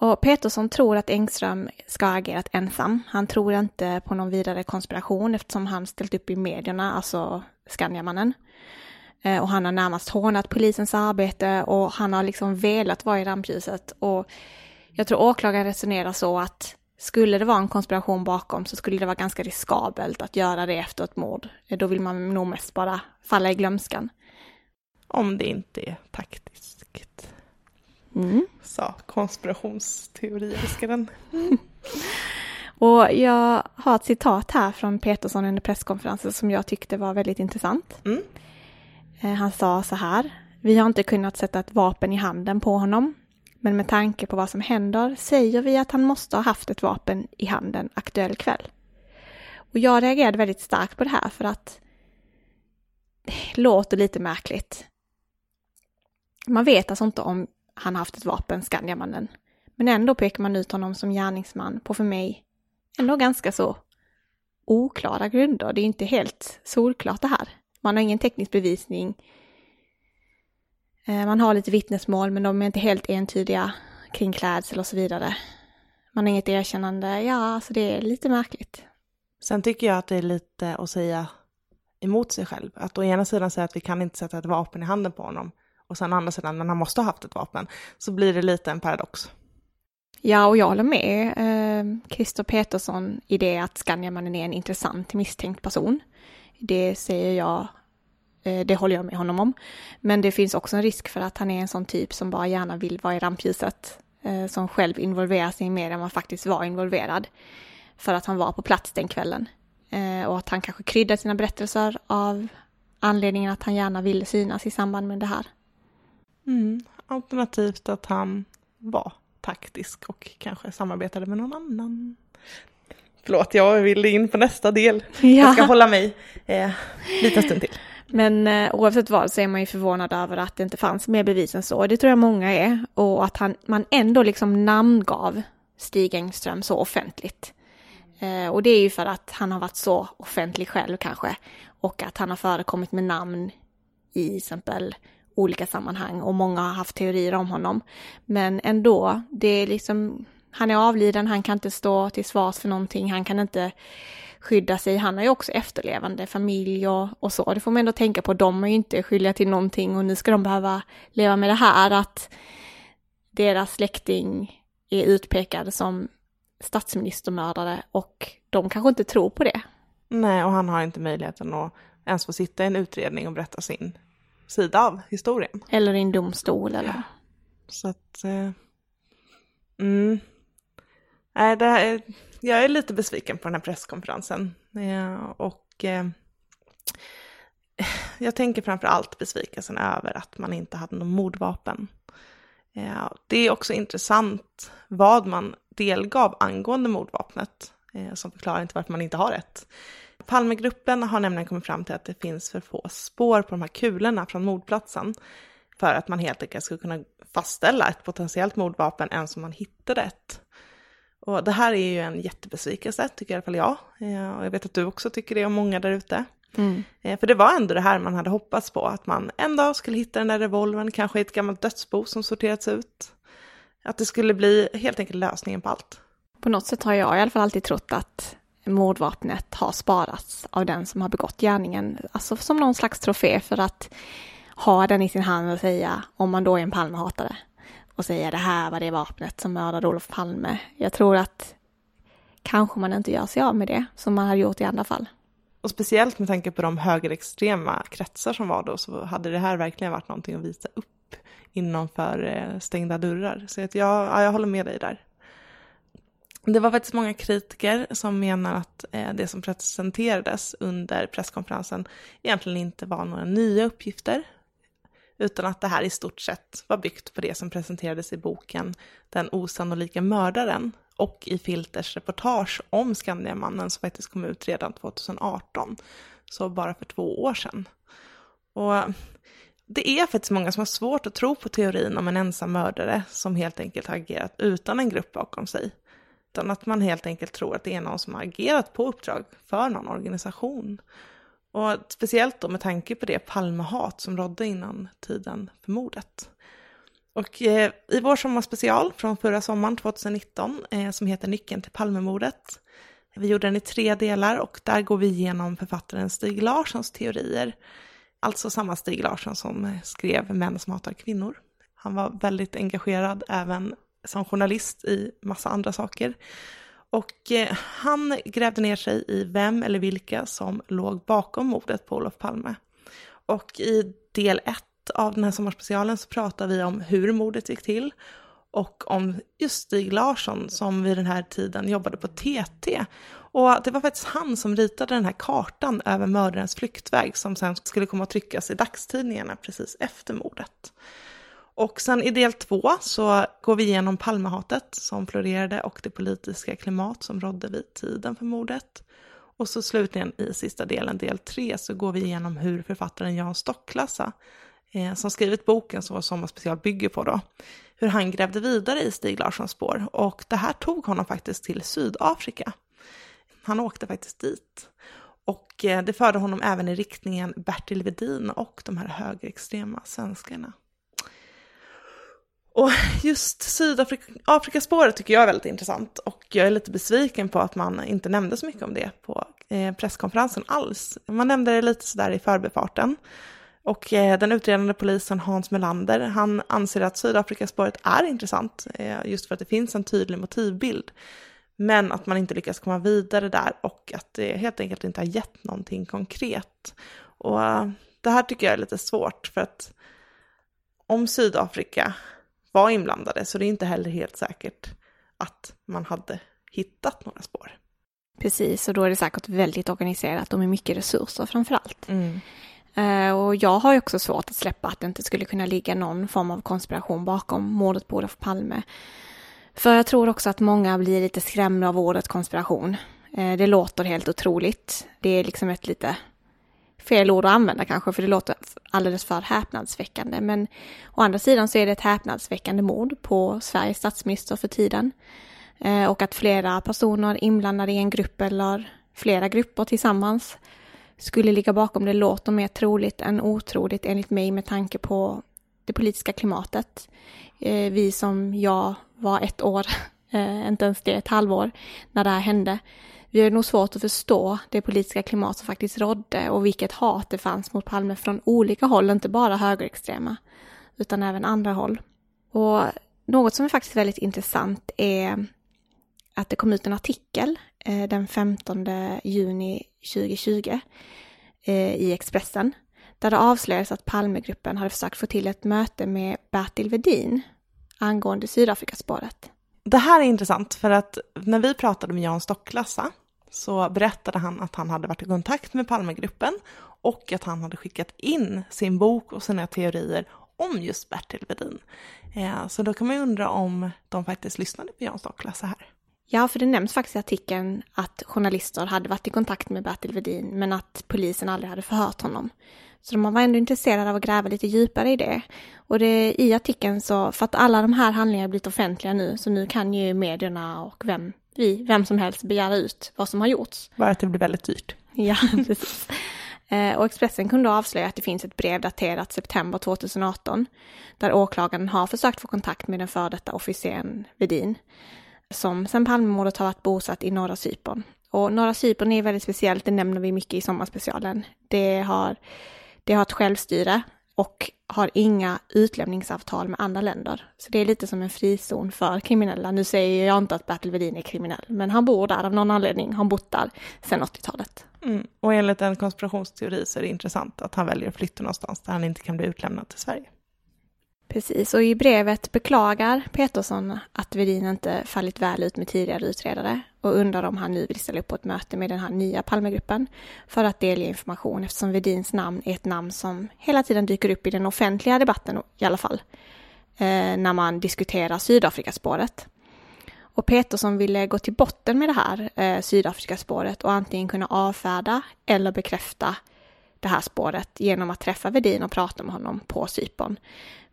Och Petersson tror att Engström ska ha agerat ensam. Han tror inte på någon vidare konspiration eftersom han ställt upp i medierna, alltså Skandiamannen. Eh, och han har närmast hånat polisens arbete och han har liksom velat vara i rampljuset. Och jag tror åklagaren resonerar så att skulle det vara en konspiration bakom så skulle det vara ganska riskabelt att göra det efter ett mord. Eh, då vill man nog mest bara falla i glömskan. Om det inte är taktiskt. Mm. Sa konspirationsteoriälskaren. Och jag har ett citat här från Petersson under presskonferensen som jag tyckte var väldigt intressant. Mm. Han sa så här. Vi har inte kunnat sätta ett vapen i handen på honom. Men med tanke på vad som händer säger vi att han måste ha haft ett vapen i handen aktuell kväll. Och jag reagerade väldigt starkt på det här för att det låter lite märkligt. Man vet alltså inte om han haft ett vapen, Skandiamannen. Men ändå pekar man ut honom som gärningsman på för mig ändå ganska så oklara grunder. Det är inte helt solklart det här. Man har ingen teknisk bevisning. Eh, man har lite vittnesmål men de är inte helt entydiga kring klädsel och så vidare. Man har inget erkännande. Ja, alltså det är lite märkligt. Sen tycker jag att det är lite att säga emot sig själv. Att å ena sidan säga att vi kan inte sätta ett vapen i handen på honom och sen å andra sidan, men han måste ha haft ett vapen. Så blir det lite en paradox. Ja, och jag håller med eh, Christer Petersson i det att Skandiamannen är en intressant misstänkt person. Det säger jag, det håller jag med honom om. Men det finns också en risk för att han är en sån typ som bara gärna vill vara i rampljuset. Eh, som själv involverar sig mer än man faktiskt var involverad. För att han var på plats den kvällen. Eh, och att han kanske kryddar sina berättelser av anledningen att han gärna ville synas i samband med det här. Mm, alternativt att han var taktisk och kanske samarbetade med någon annan. Förlåt, jag vill in på nästa del. Ja. Jag ska hålla mig eh, lite stund till. Men eh, oavsett vad så är man ju förvånad över att det inte fanns mer bevis än så. Det tror jag många är. Och att han, man ändå liksom namngav Stig Engström så offentligt. Eh, och det är ju för att han har varit så offentlig själv kanske. Och att han har förekommit med namn i till exempel olika sammanhang och många har haft teorier om honom. Men ändå, det är liksom, han är avliden, han kan inte stå till svars för någonting, han kan inte skydda sig. Han har ju också efterlevande familj och, och så. Det får man ändå tänka på. De är ju inte skyldiga till någonting och nu ska de behöva leva med det här att deras släkting är utpekad som statsministermördare och de kanske inte tror på det. Nej, och han har inte möjligheten att ens få sitta i en utredning och berätta sin sida av historien. Eller i en domstol eller? Så att... Eh, mm. Nej, det här, jag är lite besviken på den här presskonferensen. Ja, och eh, jag tänker framför allt besvikelsen över att man inte hade någon mordvapen. Ja, det är också intressant vad man delgav angående mordvapnet, eh, som förklarar inte varför man inte har ett. Palmegruppen har nämligen kommit fram till att det finns för få spår på de här kulorna från mordplatsen för att man helt enkelt skulle kunna fastställa ett potentiellt mordvapen ens om man hittade ett. Och det här är ju en jättebesvikelse, tycker i alla fall jag. Eh, och jag vet att du också tycker det och många där ute. Mm. Eh, för det var ändå det här man hade hoppats på, att man en dag skulle hitta den där revolvern, kanske i ett gammalt dödsbo som sorterats ut. Att det skulle bli helt enkelt lösningen på allt. På något sätt har jag i alla fall alltid trott att mordvapnet har sparats av den som har begått gärningen, alltså som någon slags trofé för att ha den i sin hand och säga, om man då är en Palmehatare, och säga det här var det vapnet som mördade Olof Palme. Jag tror att kanske man inte gör sig av med det som man hade gjort i andra fall. Och speciellt med tanke på de högerextrema kretsar som var då så hade det här verkligen varit någonting att visa upp innanför eh, stängda dörrar. Så att jag, ja, jag håller med dig där. Det var faktiskt många kritiker som menar att eh, det som presenterades under presskonferensen egentligen inte var några nya uppgifter, utan att det här i stort sett var byggt på det som presenterades i boken Den osannolika mördaren och i Filters reportage om Skandiamannen som faktiskt kom ut redan 2018, så bara för två år sedan. Och det är faktiskt många som har svårt att tro på teorin om en ensam mördare som helt enkelt har agerat utan en grupp bakom sig utan att man helt enkelt tror att det är någon som har agerat på uppdrag för någon organisation. Och speciellt då med tanke på det Palmehat som rådde innan tiden för mordet. Och eh, i vår sommarspecial från förra sommaren 2019 eh, som heter Nyckeln till Palmemordet. Vi gjorde den i tre delar och där går vi igenom författaren Stig Larssons teorier. Alltså samma Stig Larsson som eh, skrev Män som hatar kvinnor. Han var väldigt engagerad även som journalist i massa andra saker. Och eh, han grävde ner sig i vem eller vilka som låg bakom mordet på Olof Palme. Och i del ett av den här sommarspecialen så pratar vi om hur mordet gick till och om just Stig Larsson som vid den här tiden jobbade på TT. Och det var faktiskt han som ritade den här kartan över mördarens flyktväg som sen skulle komma att tryckas i dagstidningarna precis efter mordet. Och sen i del två så går vi igenom Palmehatet som florerade och det politiska klimat som rådde vid tiden för mordet. Och så slutligen i sista delen, del tre, så går vi igenom hur författaren Jan Stocklassa, eh, som skrivit boken som vår sommarspecial bygger på då, hur han grävde vidare i Stig Larssons spår. Och det här tog honom faktiskt till Sydafrika. Han åkte faktiskt dit. Och eh, det förde honom även i riktningen Bertil Vedin och de här högerextrema svenskarna. Och just Sydafrikaspåret tycker jag är väldigt intressant och jag är lite besviken på att man inte nämnde så mycket om det på eh, presskonferensen alls. Man nämnde det lite sådär i förbifarten. Och eh, den utredande polisen Hans Melander, han anser att Sydafrikaspåret är intressant eh, just för att det finns en tydlig motivbild. Men att man inte lyckas komma vidare där och att det helt enkelt inte har gett någonting konkret. Och det här tycker jag är lite svårt för att om Sydafrika var inblandade så det är inte heller helt säkert att man hade hittat några spår. Precis, och då är det säkert väldigt organiserat och med mycket resurser framför allt. Mm. Uh, och jag har ju också svårt att släppa att det inte skulle kunna ligga någon form av konspiration bakom mordet på Olof Palme. För jag tror också att många blir lite skrämda av ordet konspiration. Uh, det låter helt otroligt. Det är liksom ett lite fel ord att använda kanske, för det låter alldeles för häpnadsväckande. Men å andra sidan så är det ett häpnadsväckande mord på Sveriges statsminister för tiden. Eh, och att flera personer inblandade i en grupp eller flera grupper tillsammans skulle ligga bakom det låter mer troligt än otroligt enligt mig med tanke på det politiska klimatet. Eh, vi som jag var ett år, eh, inte ens det, ett halvår, när det här hände vi har nog svårt att förstå det politiska klimat som faktiskt rådde och vilket hat det fanns mot Palme från olika håll, inte bara högerextrema, utan även andra håll. Och något som är faktiskt väldigt intressant är att det kom ut en artikel eh, den 15 juni 2020 eh, i Expressen där det avslöjades att Palmegruppen hade försökt få till ett möte med Bertil Vedin angående Sydafrikaspåret. Det här är intressant för att när vi pratade med Jan Stocklassa så berättade han att han hade varit i kontakt med Palmegruppen och att han hade skickat in sin bok och sina teorier om just Bertil Wedin. Eh, så då kan man ju undra om de faktiskt lyssnade på Jan Stockla så här. Ja, för det nämns faktiskt i artikeln att journalister hade varit i kontakt med Bertil Vedin men att polisen aldrig hade förhört honom. Så de var ändå intresserade av att gräva lite djupare i det. Och det, i artikeln så, för att alla de här handlingarna blivit offentliga nu, så nu kan ju medierna och vem vi, vem som helst, begära ut vad som har gjorts. Bara att det blir väldigt dyrt. Ja, precis. Eh, och Expressen kunde avslöja att det finns ett brev daterat september 2018 där åklagaren har försökt få kontakt med den före detta officeren Vedin som sedan Palmemordet har varit bosatt i norra Cypern. Och norra Cypern är väldigt speciellt, det nämner vi mycket i sommarspecialen. Det har, det har ett självstyre och har inga utlämningsavtal med andra länder. Så det är lite som en frizon för kriminella. Nu säger jag inte att Bertil Vedin är kriminell, men han bor där av någon anledning. Han har bott där sedan 80-talet. Mm. Och enligt en konspirationsteori så är det intressant att han väljer att flytta någonstans där han inte kan bli utlämnad till Sverige. Precis, och i brevet beklagar Petersson att Vedin inte fallit väl ut med tidigare utredare och undrar om han nu vill ställa upp på ett möte med den här nya Palmegruppen för att delge information eftersom Vedins namn är ett namn som hela tiden dyker upp i den offentliga debatten i alla fall, eh, när man diskuterar Sydafrikaspåret. Och Peterson ville gå till botten med det här eh, Sydafrikaspåret och antingen kunna avfärda eller bekräfta det här spåret genom att träffa Vedin och prata med honom på Cypern.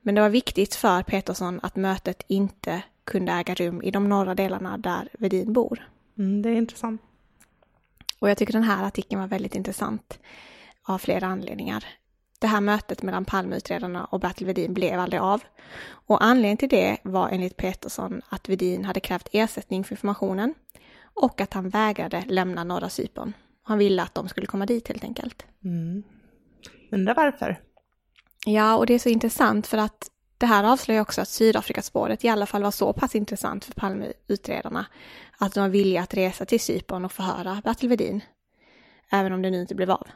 Men det var viktigt för Peterson att mötet inte kunde äga rum i de norra delarna där Vedin bor. Mm, det är intressant. Och jag tycker den här artikeln var väldigt intressant av flera anledningar. Det här mötet mellan Palmeutredarna och Bertil Vedin blev aldrig av. Och anledningen till det var enligt Petersson att Vedin hade krävt ersättning för informationen och att han vägrade lämna norra Cypern. Han ville att de skulle komma dit helt enkelt. Mm. Undrar varför? Ja, och det är så intressant för att det här avslöjar också att Sydafrikaspåret i alla fall var så pass intressant för Palmeutredarna att de var villiga att resa till Cypern och förhöra Bertil Vedin. Även om det nu inte blev av.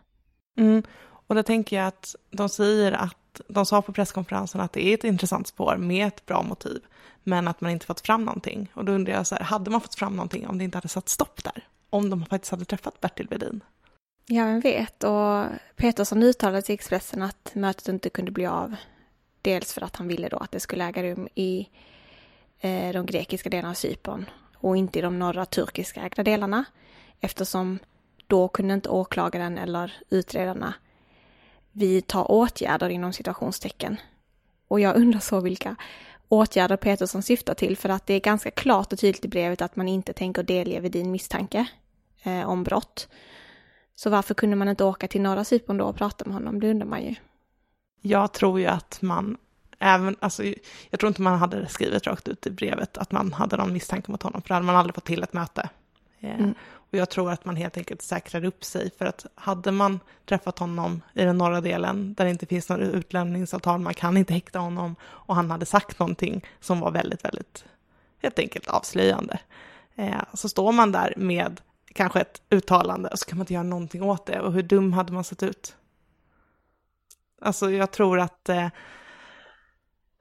Mm. Och då tänker jag att de säger att de sa på presskonferensen att det är ett intressant spår med ett bra motiv, men att man inte fått fram någonting. Och då undrar jag så här, hade man fått fram någonting om det inte hade satt stopp där? Om de faktiskt hade träffat Bertil Vedin? Ja, vem vet. Och Petersson uttalade till Expressen att mötet inte kunde bli av. Dels för att han ville då att det skulle äga rum i eh, de grekiska delarna av Cypern och inte i de norra turkiska ägda delarna. Eftersom då kunde inte åklagaren eller utredarna vidta åtgärder inom situationstecken. Och jag undrar så vilka åtgärder Petersson syftar till för att det är ganska klart och tydligt i brevet att man inte tänker delge Vedin misstanke eh, om brott. Så varför kunde man inte åka till norra Cypern då och prata med honom? Det undrar man ju. Jag tror ju att man även, alltså, jag tror inte man hade skrivit rakt ut i brevet att man hade någon misstanke mot honom, för då hade man aldrig fått till ett möte. Eh, mm. Och jag tror att man helt enkelt säkrar upp sig, för att hade man träffat honom i den norra delen, där det inte finns något utlämningsavtal, man kan inte häkta honom, och han hade sagt någonting som var väldigt, väldigt, helt enkelt avslöjande, eh, så står man där med kanske ett uttalande och så kan man inte göra någonting åt det. Och hur dum hade man sett ut? Alltså jag tror att eh,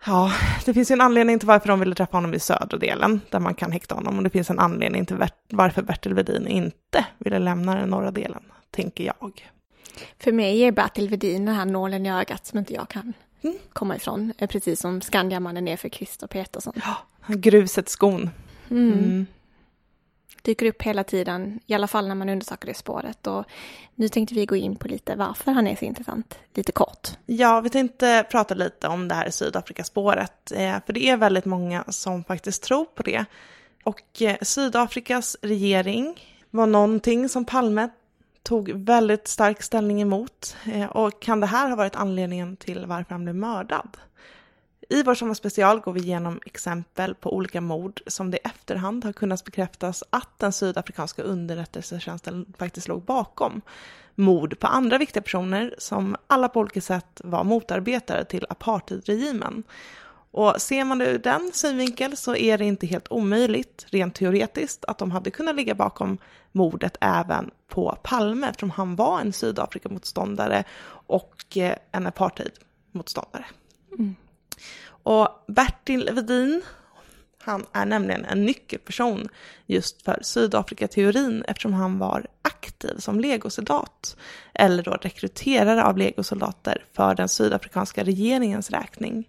Ja, det finns ju en anledning till varför de ville träffa honom i södra delen, där man kan häkta honom. Och det finns en anledning till varför Bertil Vedin inte ville lämna den norra delen, tänker jag. För mig är Bertil Vedin den här nålen i ögat som inte jag kan mm. komma ifrån. Precis som Skandiamannen är för Christer Petersson. Ja, gruset skon. Mm. Mm dyker upp hela tiden, i alla fall när man undersöker det spåret. Och nu tänkte vi gå in på lite varför han är så intressant, lite kort. Ja, vi tänkte prata lite om det här Sydafrikaspåret, eh, för det är väldigt många som faktiskt tror på det. Och eh, Sydafrikas regering var någonting som Palme tog väldigt stark ställning emot. Eh, och kan det här ha varit anledningen till varför han blev mördad? I vår sommarspecial går vi igenom exempel på olika mord som det i efterhand har kunnat bekräftas att den sydafrikanska underrättelsetjänsten faktiskt låg bakom. Mord på andra viktiga personer som alla på olika sätt var motarbetare till apartheidregimen. Och ser man det ur den synvinkel så är det inte helt omöjligt, rent teoretiskt, att de hade kunnat ligga bakom mordet även på Palme eftersom han var en Sydafrikamotståndare och eh, en apartheidmotståndare. Mm. Och Bertil Vedin, han är nämligen en nyckelperson just för Sydafrika-teorin eftersom han var aktiv som legosoldat, eller då rekryterare av legosoldater för den sydafrikanska regeringens räkning.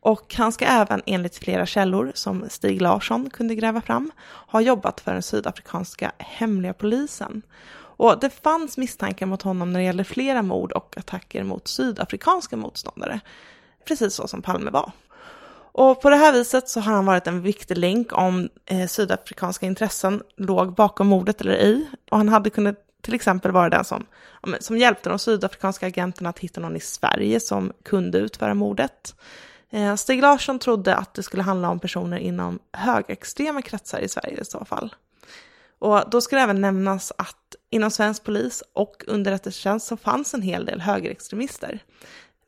Och han ska även enligt flera källor, som Stig Larsson kunde gräva fram, ha jobbat för den sydafrikanska hemliga polisen. Och det fanns misstankar mot honom när det gäller flera mord och attacker mot sydafrikanska motståndare. Precis så som Palme var. Och på det här viset så har han varit en viktig länk om eh, sydafrikanska intressen låg bakom mordet eller ej. Och han hade kunnat till exempel vara den som, som hjälpte de sydafrikanska agenterna att hitta någon i Sverige som kunde utföra mordet. Eh, Stig Larsson trodde att det skulle handla om personer inom högerextrema kretsar i Sverige i så fall. Och då ska det även nämnas att inom svensk polis och underrättelsetjänst så fanns en hel del högerextremister.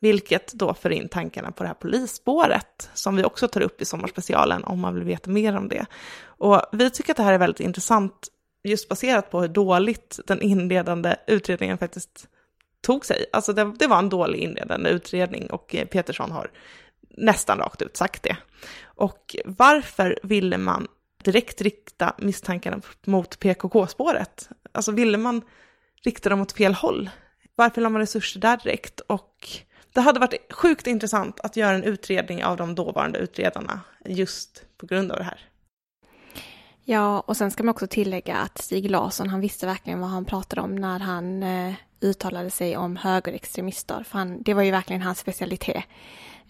Vilket då för in tankarna på det här polisspåret som vi också tar upp i sommarspecialen om man vill veta mer om det. Och vi tycker att det här är väldigt intressant just baserat på hur dåligt den inledande utredningen faktiskt tog sig. Alltså det, det var en dålig inledande utredning och eh, Petersson har nästan rakt ut sagt det. Och varför ville man direkt rikta misstankarna mot PKK-spåret? Alltså ville man rikta dem åt fel håll? Varför la man resurser där direkt? Och det hade varit sjukt intressant att göra en utredning av de dåvarande utredarna just på grund av det här. Ja, och sen ska man också tillägga att Stig Larsson, han visste verkligen vad han pratade om när han eh, uttalade sig om högerextremister. För han, det var ju verkligen hans specialitet.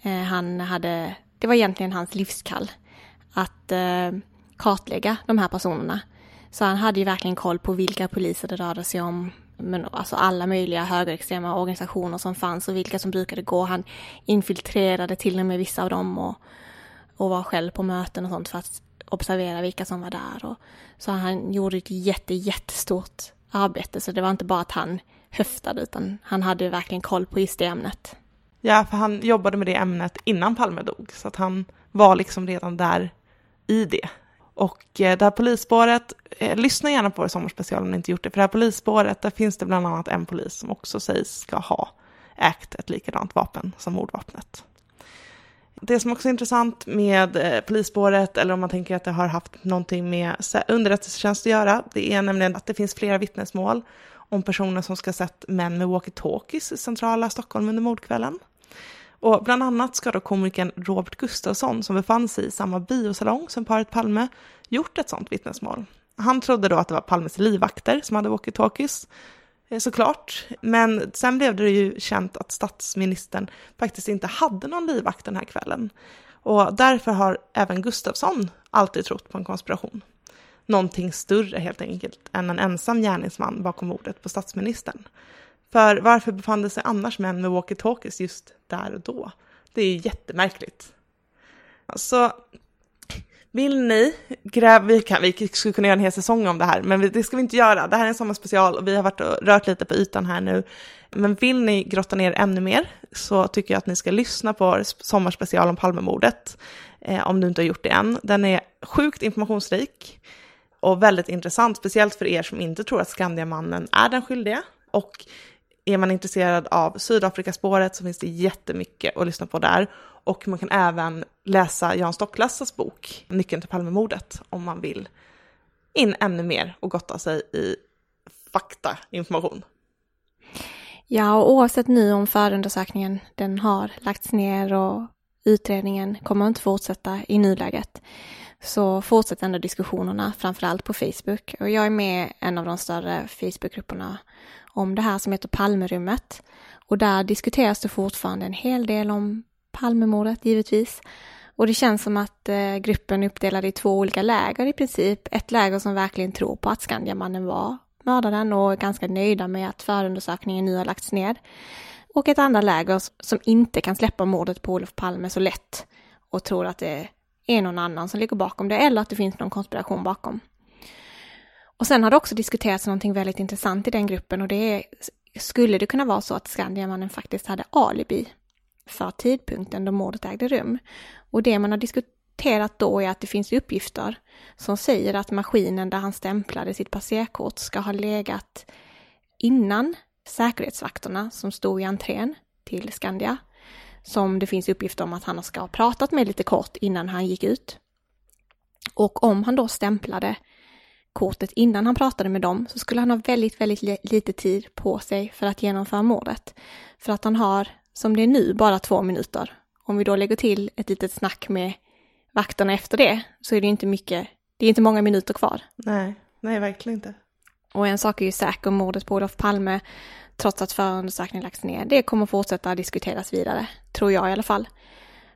Eh, han hade, det var egentligen hans livskall att eh, kartlägga de här personerna. Så han hade ju verkligen koll på vilka poliser det rörde sig om, men alltså alla möjliga högerextrema organisationer som fanns och vilka som brukade gå. Han infiltrerade till och med vissa av dem och, och var själv på möten och sånt för att observera vilka som var där. Och, så han gjorde ett jätte, jättestort arbete, så det var inte bara att han höftade, utan han hade verkligen koll på just det ämnet. Ja, för han jobbade med det ämnet innan Palme dog, så att han var liksom redan där i det. Och eh, det här polisspåret, eh, lyssna gärna på vår sommarspecial om ni inte gjort det, för det här polisspåret, där finns det bland annat en polis som också sägs ska ha ägt ett likadant vapen som mordvapnet. Det som också är intressant med eh, polisspåret, eller om man tänker att det har haft någonting med underrättelsetjänst att göra, det är nämligen att det finns flera vittnesmål om personer som ska ha sett män med walkie-talkies i centrala Stockholm under mordkvällen. Och bland annat ska då komikern Robert Gustafsson, som befann sig i samma biosalong som paret Palme, gjort ett sånt vittnesmål. Han trodde då att det var Palmes livvakter som hade walkie-talkies, eh, såklart. Men sen blev det ju känt att statsministern faktiskt inte hade någon livvakt den här kvällen. Och därför har även Gustafsson alltid trott på en konspiration. Någonting större helt enkelt än en ensam gärningsman bakom mordet på statsministern. För varför befann det sig annars män med walkie-talkies just där och då? Det är ju jättemärkligt. Så vill ni gräva, vi, kan, vi skulle kunna göra en hel säsong om det här, men det ska vi inte göra. Det här är en sommarspecial och vi har varit och rört lite på ytan här nu. Men vill ni grotta ner ännu mer så tycker jag att ni ska lyssna på vår sommarspecial om Palmemordet, eh, om du inte har gjort det än. Den är sjukt informationsrik och väldigt intressant, speciellt för er som inte tror att Skandiamannen är den skyldiga. Och är man intresserad av Sydafrikaspåret så finns det jättemycket att lyssna på där. Och man kan även läsa Jan Stocklassas bok Nyckeln till Palmemordet om man vill in ännu mer och gotta sig i faktainformation. Ja, och oavsett nu om förundersökningen den har lagts ner och utredningen kommer inte fortsätta i nuläget så fortsätter ändå diskussionerna, framförallt på Facebook. Och jag är med i en av de större Facebookgrupperna om det här som heter Palmerummet. Och där diskuteras det fortfarande en hel del om Palmemordet givetvis. Och det känns som att eh, gruppen är uppdelad i två olika läger i princip. Ett läger som verkligen tror på att Skandiamannen var mördaren och är ganska nöjda med att förundersökningen nu har lagts ned. Och ett andra läger som inte kan släppa mordet på Olof Palme så lätt och tror att det är någon annan som ligger bakom det eller att det finns någon konspiration bakom. Och sen har det också diskuterats någonting väldigt intressant i den gruppen och det är, skulle det kunna vara så att Skandiamannen faktiskt hade alibi för tidpunkten då mordet ägde rum? Och det man har diskuterat då är att det finns uppgifter som säger att maskinen där han stämplade sitt passerkort ska ha legat innan säkerhetsvakterna som stod i entrén till Skandia. Som det finns uppgifter om att han ska ha pratat med lite kort innan han gick ut. Och om han då stämplade kortet innan han pratade med dem så skulle han ha väldigt, väldigt lite tid på sig för att genomföra mordet. För att han har, som det är nu, bara två minuter. Om vi då lägger till ett litet snack med vakterna efter det så är det inte mycket, det är inte många minuter kvar. Nej, nej verkligen inte. Och en sak är ju säker, mordet på Olof Palme, trots att förundersökningen lagts ner, det kommer fortsätta diskuteras vidare, tror jag i alla fall.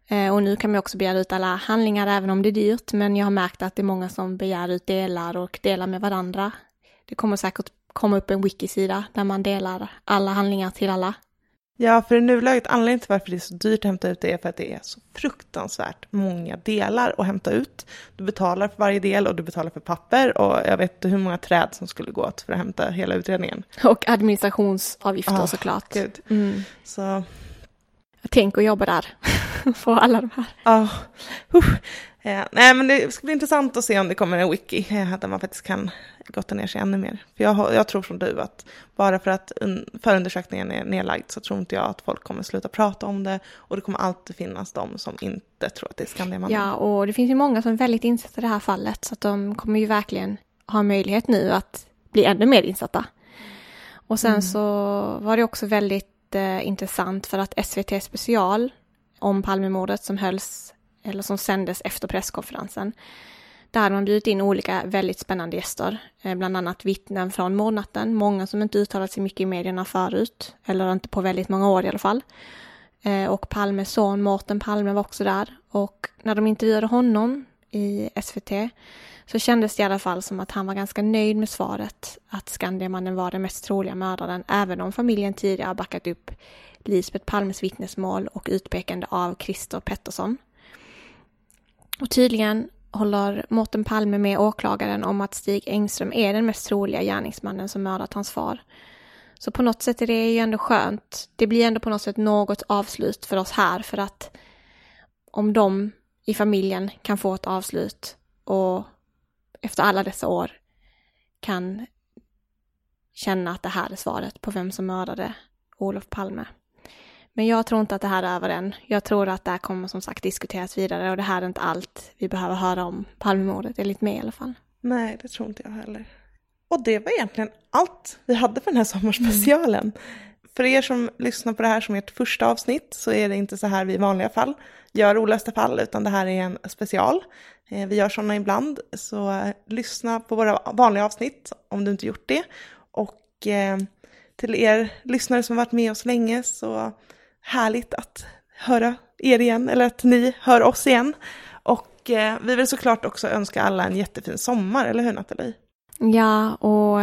Eh, och nu kan man också begära ut alla handlingar även om det är dyrt, men jag har märkt att det är många som begär ut delar och delar med varandra. Det kommer säkert komma upp en wiki-sida där man delar alla handlingar till alla. Ja, för i nuläget, anledningen till varför det är så dyrt att hämta ut det är för att det är så fruktansvärt många delar att hämta ut. Du betalar för varje del och du betalar för papper och jag vet inte hur många träd som skulle gå åt för att hämta hela utredningen. Och administrationsavgifter oh, såklart. Mm. Så Tänk att jobba där, få alla de här. Ja, uh, uh. nej men det ska bli intressant att se om det kommer en wiki uh, där man faktiskt kan gotta ner sig ännu mer. För jag, jag tror som du att bara för att förundersökningen är nedlagd så tror inte jag att folk kommer sluta prata om det och det kommer alltid finnas de som inte tror att det är Skandiamannen. Ja, och det finns ju många som är väldigt insatta i det här fallet så att de kommer ju verkligen ha möjlighet nu att bli ännu mer insatta. Och sen mm. så var det också väldigt intressant för att SVT special om Palmemordet som hölls, eller som sändes efter presskonferensen, där hade man bjudit in olika väldigt spännande gäster, eh, bland annat vittnen från mordnatten, många som inte uttalat sig mycket i medierna förut, eller inte på väldigt många år i alla fall. Eh, och Palmes son Mårten Palme var också där och när de intervjuade honom i SVT så kändes det i alla fall som att han var ganska nöjd med svaret att Skandiamannen var den mest troliga mördaren, även om familjen tidigare backat upp Lisbeth Palmes vittnesmål och utpekande av Christer Pettersson. Och tydligen håller Mårten Palme med åklagaren om att Stig Engström är den mest troliga gärningsmannen som mördat hans far. Så på något sätt är det ju ändå skönt. Det blir ändå på något sätt något avslut för oss här för att om de i familjen kan få ett avslut och efter alla dessa år kan känna att det här är svaret på vem som mördade Olof Palme. Men jag tror inte att det här är över än. Jag tror att det här kommer som sagt diskuteras vidare och det här är inte allt vi behöver höra om Palmemordet, enligt mig i alla fall. Nej, det tror inte jag heller. Och det var egentligen allt vi hade för den här sommarspecialen. Mm för er som lyssnar på det här som ert första avsnitt så är det inte så här vi i vanliga fall gör olösta fall, utan det här är en special. Eh, vi gör sådana ibland, så eh, lyssna på våra vanliga avsnitt om du inte gjort det. Och eh, till er lyssnare som varit med oss länge så härligt att höra er igen, eller att ni hör oss igen. Och vi vill såklart också önska alla en jättefin sommar, eller hur Nathalie? Ja, och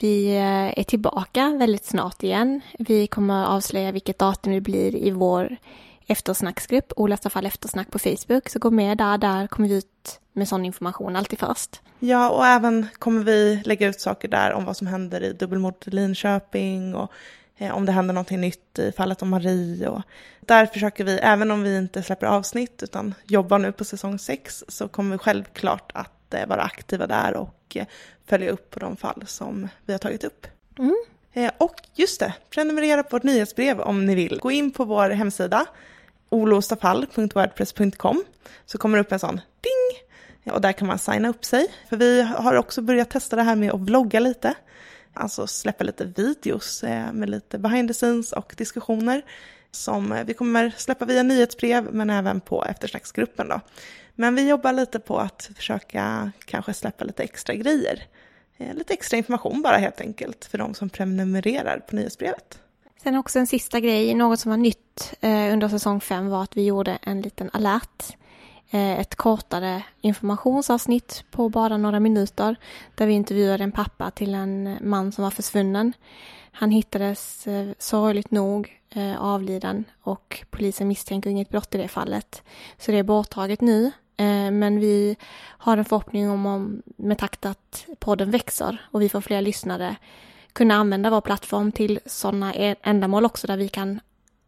vi eh, är tillbaka väldigt snart igen. Vi kommer avslöja vilket datum det blir i vår eftersnacksgrupp, Olas fall eftersnack på Facebook. Så gå med där, där kommer vi ut med sån information alltid först. Ja, och även kommer vi lägga ut saker där om vad som händer i dubbelmordet i Linköping och eh, om det händer någonting nytt i fallet om Marie. Och där försöker vi, även om vi inte släpper avsnitt utan jobbar nu på säsong 6, så kommer vi självklart att eh, vara aktiva där och eh, följa upp på de fall som vi har tagit upp. Mm. Eh, och just det, prenumerera på vårt nyhetsbrev om ni vill. Gå in på vår hemsida olåstafall.wordpress.com så kommer det upp en sån ding och där kan man signa upp sig. För vi har också börjat testa det här med att vlogga lite. Alltså släppa lite videos eh, med lite behind the scenes och diskussioner som vi kommer släppa via nyhetsbrev men även på eftersnacksgruppen då. Men vi jobbar lite på att försöka kanske släppa lite extra grejer. Eh, lite extra information bara helt enkelt för de som prenumererar på nyhetsbrevet. Sen också en sista grej, något som var nytt eh, under säsong 5 var att vi gjorde en liten alert. Eh, ett kortare informationsavsnitt på bara några minuter där vi intervjuade en pappa till en man som var försvunnen. Han hittades sorgligt nog avliden och polisen misstänker inget brott i det fallet. Så det är borttaget nu. Eh, men vi har en förhoppning om, om med takt att podden växer och vi får fler lyssnare kunna använda vår plattform till sådana e- ändamål också där vi kan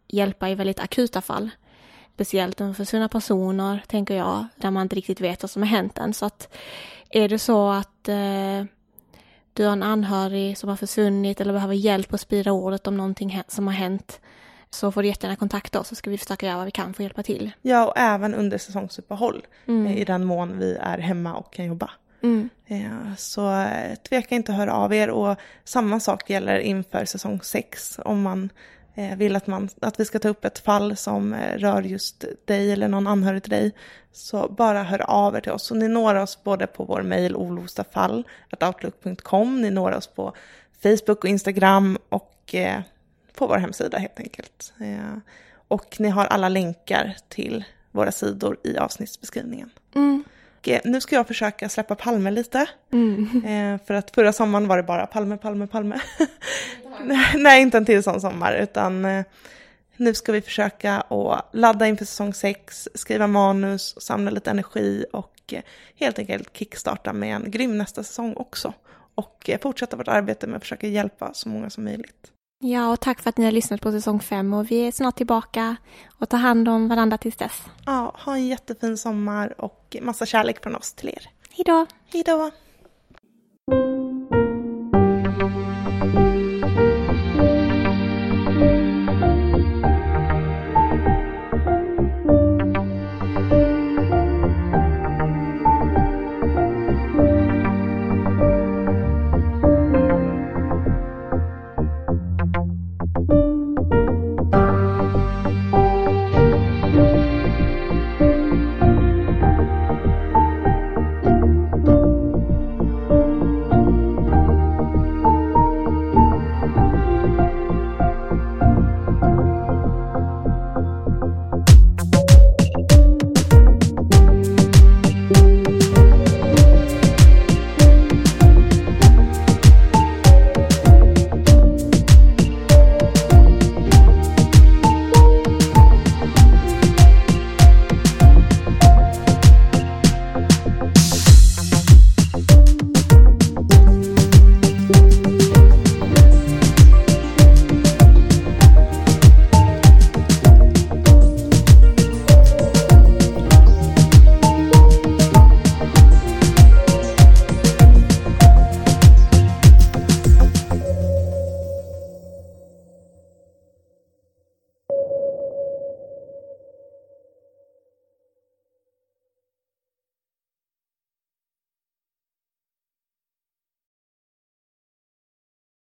hjälpa i väldigt akuta fall. Speciellt om försvunna personer, tänker jag, där man inte riktigt vet vad som har hänt än. Så att är det så att eh, du har en anhörig som har försvunnit eller behöver hjälp att sprida ordet om någonting som har hänt så får du jättegärna kontakta oss så ska vi försöka göra vad vi kan för att hjälpa till. Ja, och även under säsongsuppehåll mm. Eh, i den mån vi är hemma och kan jobba. Mm. Så eh, tveka inte att höra av er och samma sak gäller inför säsong 6 om man eh, vill att, man, att vi ska ta upp ett fall som eh, rör just dig eller någon anhörig till dig. Så bara hör av er till oss. Och ni når oss både på vår mejl olostafall.outlook.com, ni når oss på Facebook och Instagram och på vår hemsida helt enkelt. Och ni har alla länkar till våra sidor i avsnittsbeskrivningen. Mm. Eh, nu ska jag försöka släppa Palme lite. Mm. Eh, för att förra sommaren var det bara Palme, Palme, Palme. Nej, inte en till sån sommar, utan eh, nu ska vi försöka att ladda inför säsong 6, skriva manus, samla lite energi och helt enkelt kickstarta med en grym nästa säsong också. Och fortsätta vårt arbete med att försöka hjälpa så många som möjligt. Ja, och tack för att ni har lyssnat på säsong fem och vi är snart tillbaka och tar hand om varandra tills dess. Ja, ha en jättefin sommar och massa kärlek från oss till er. Hej då! Hejdå! Hejdå!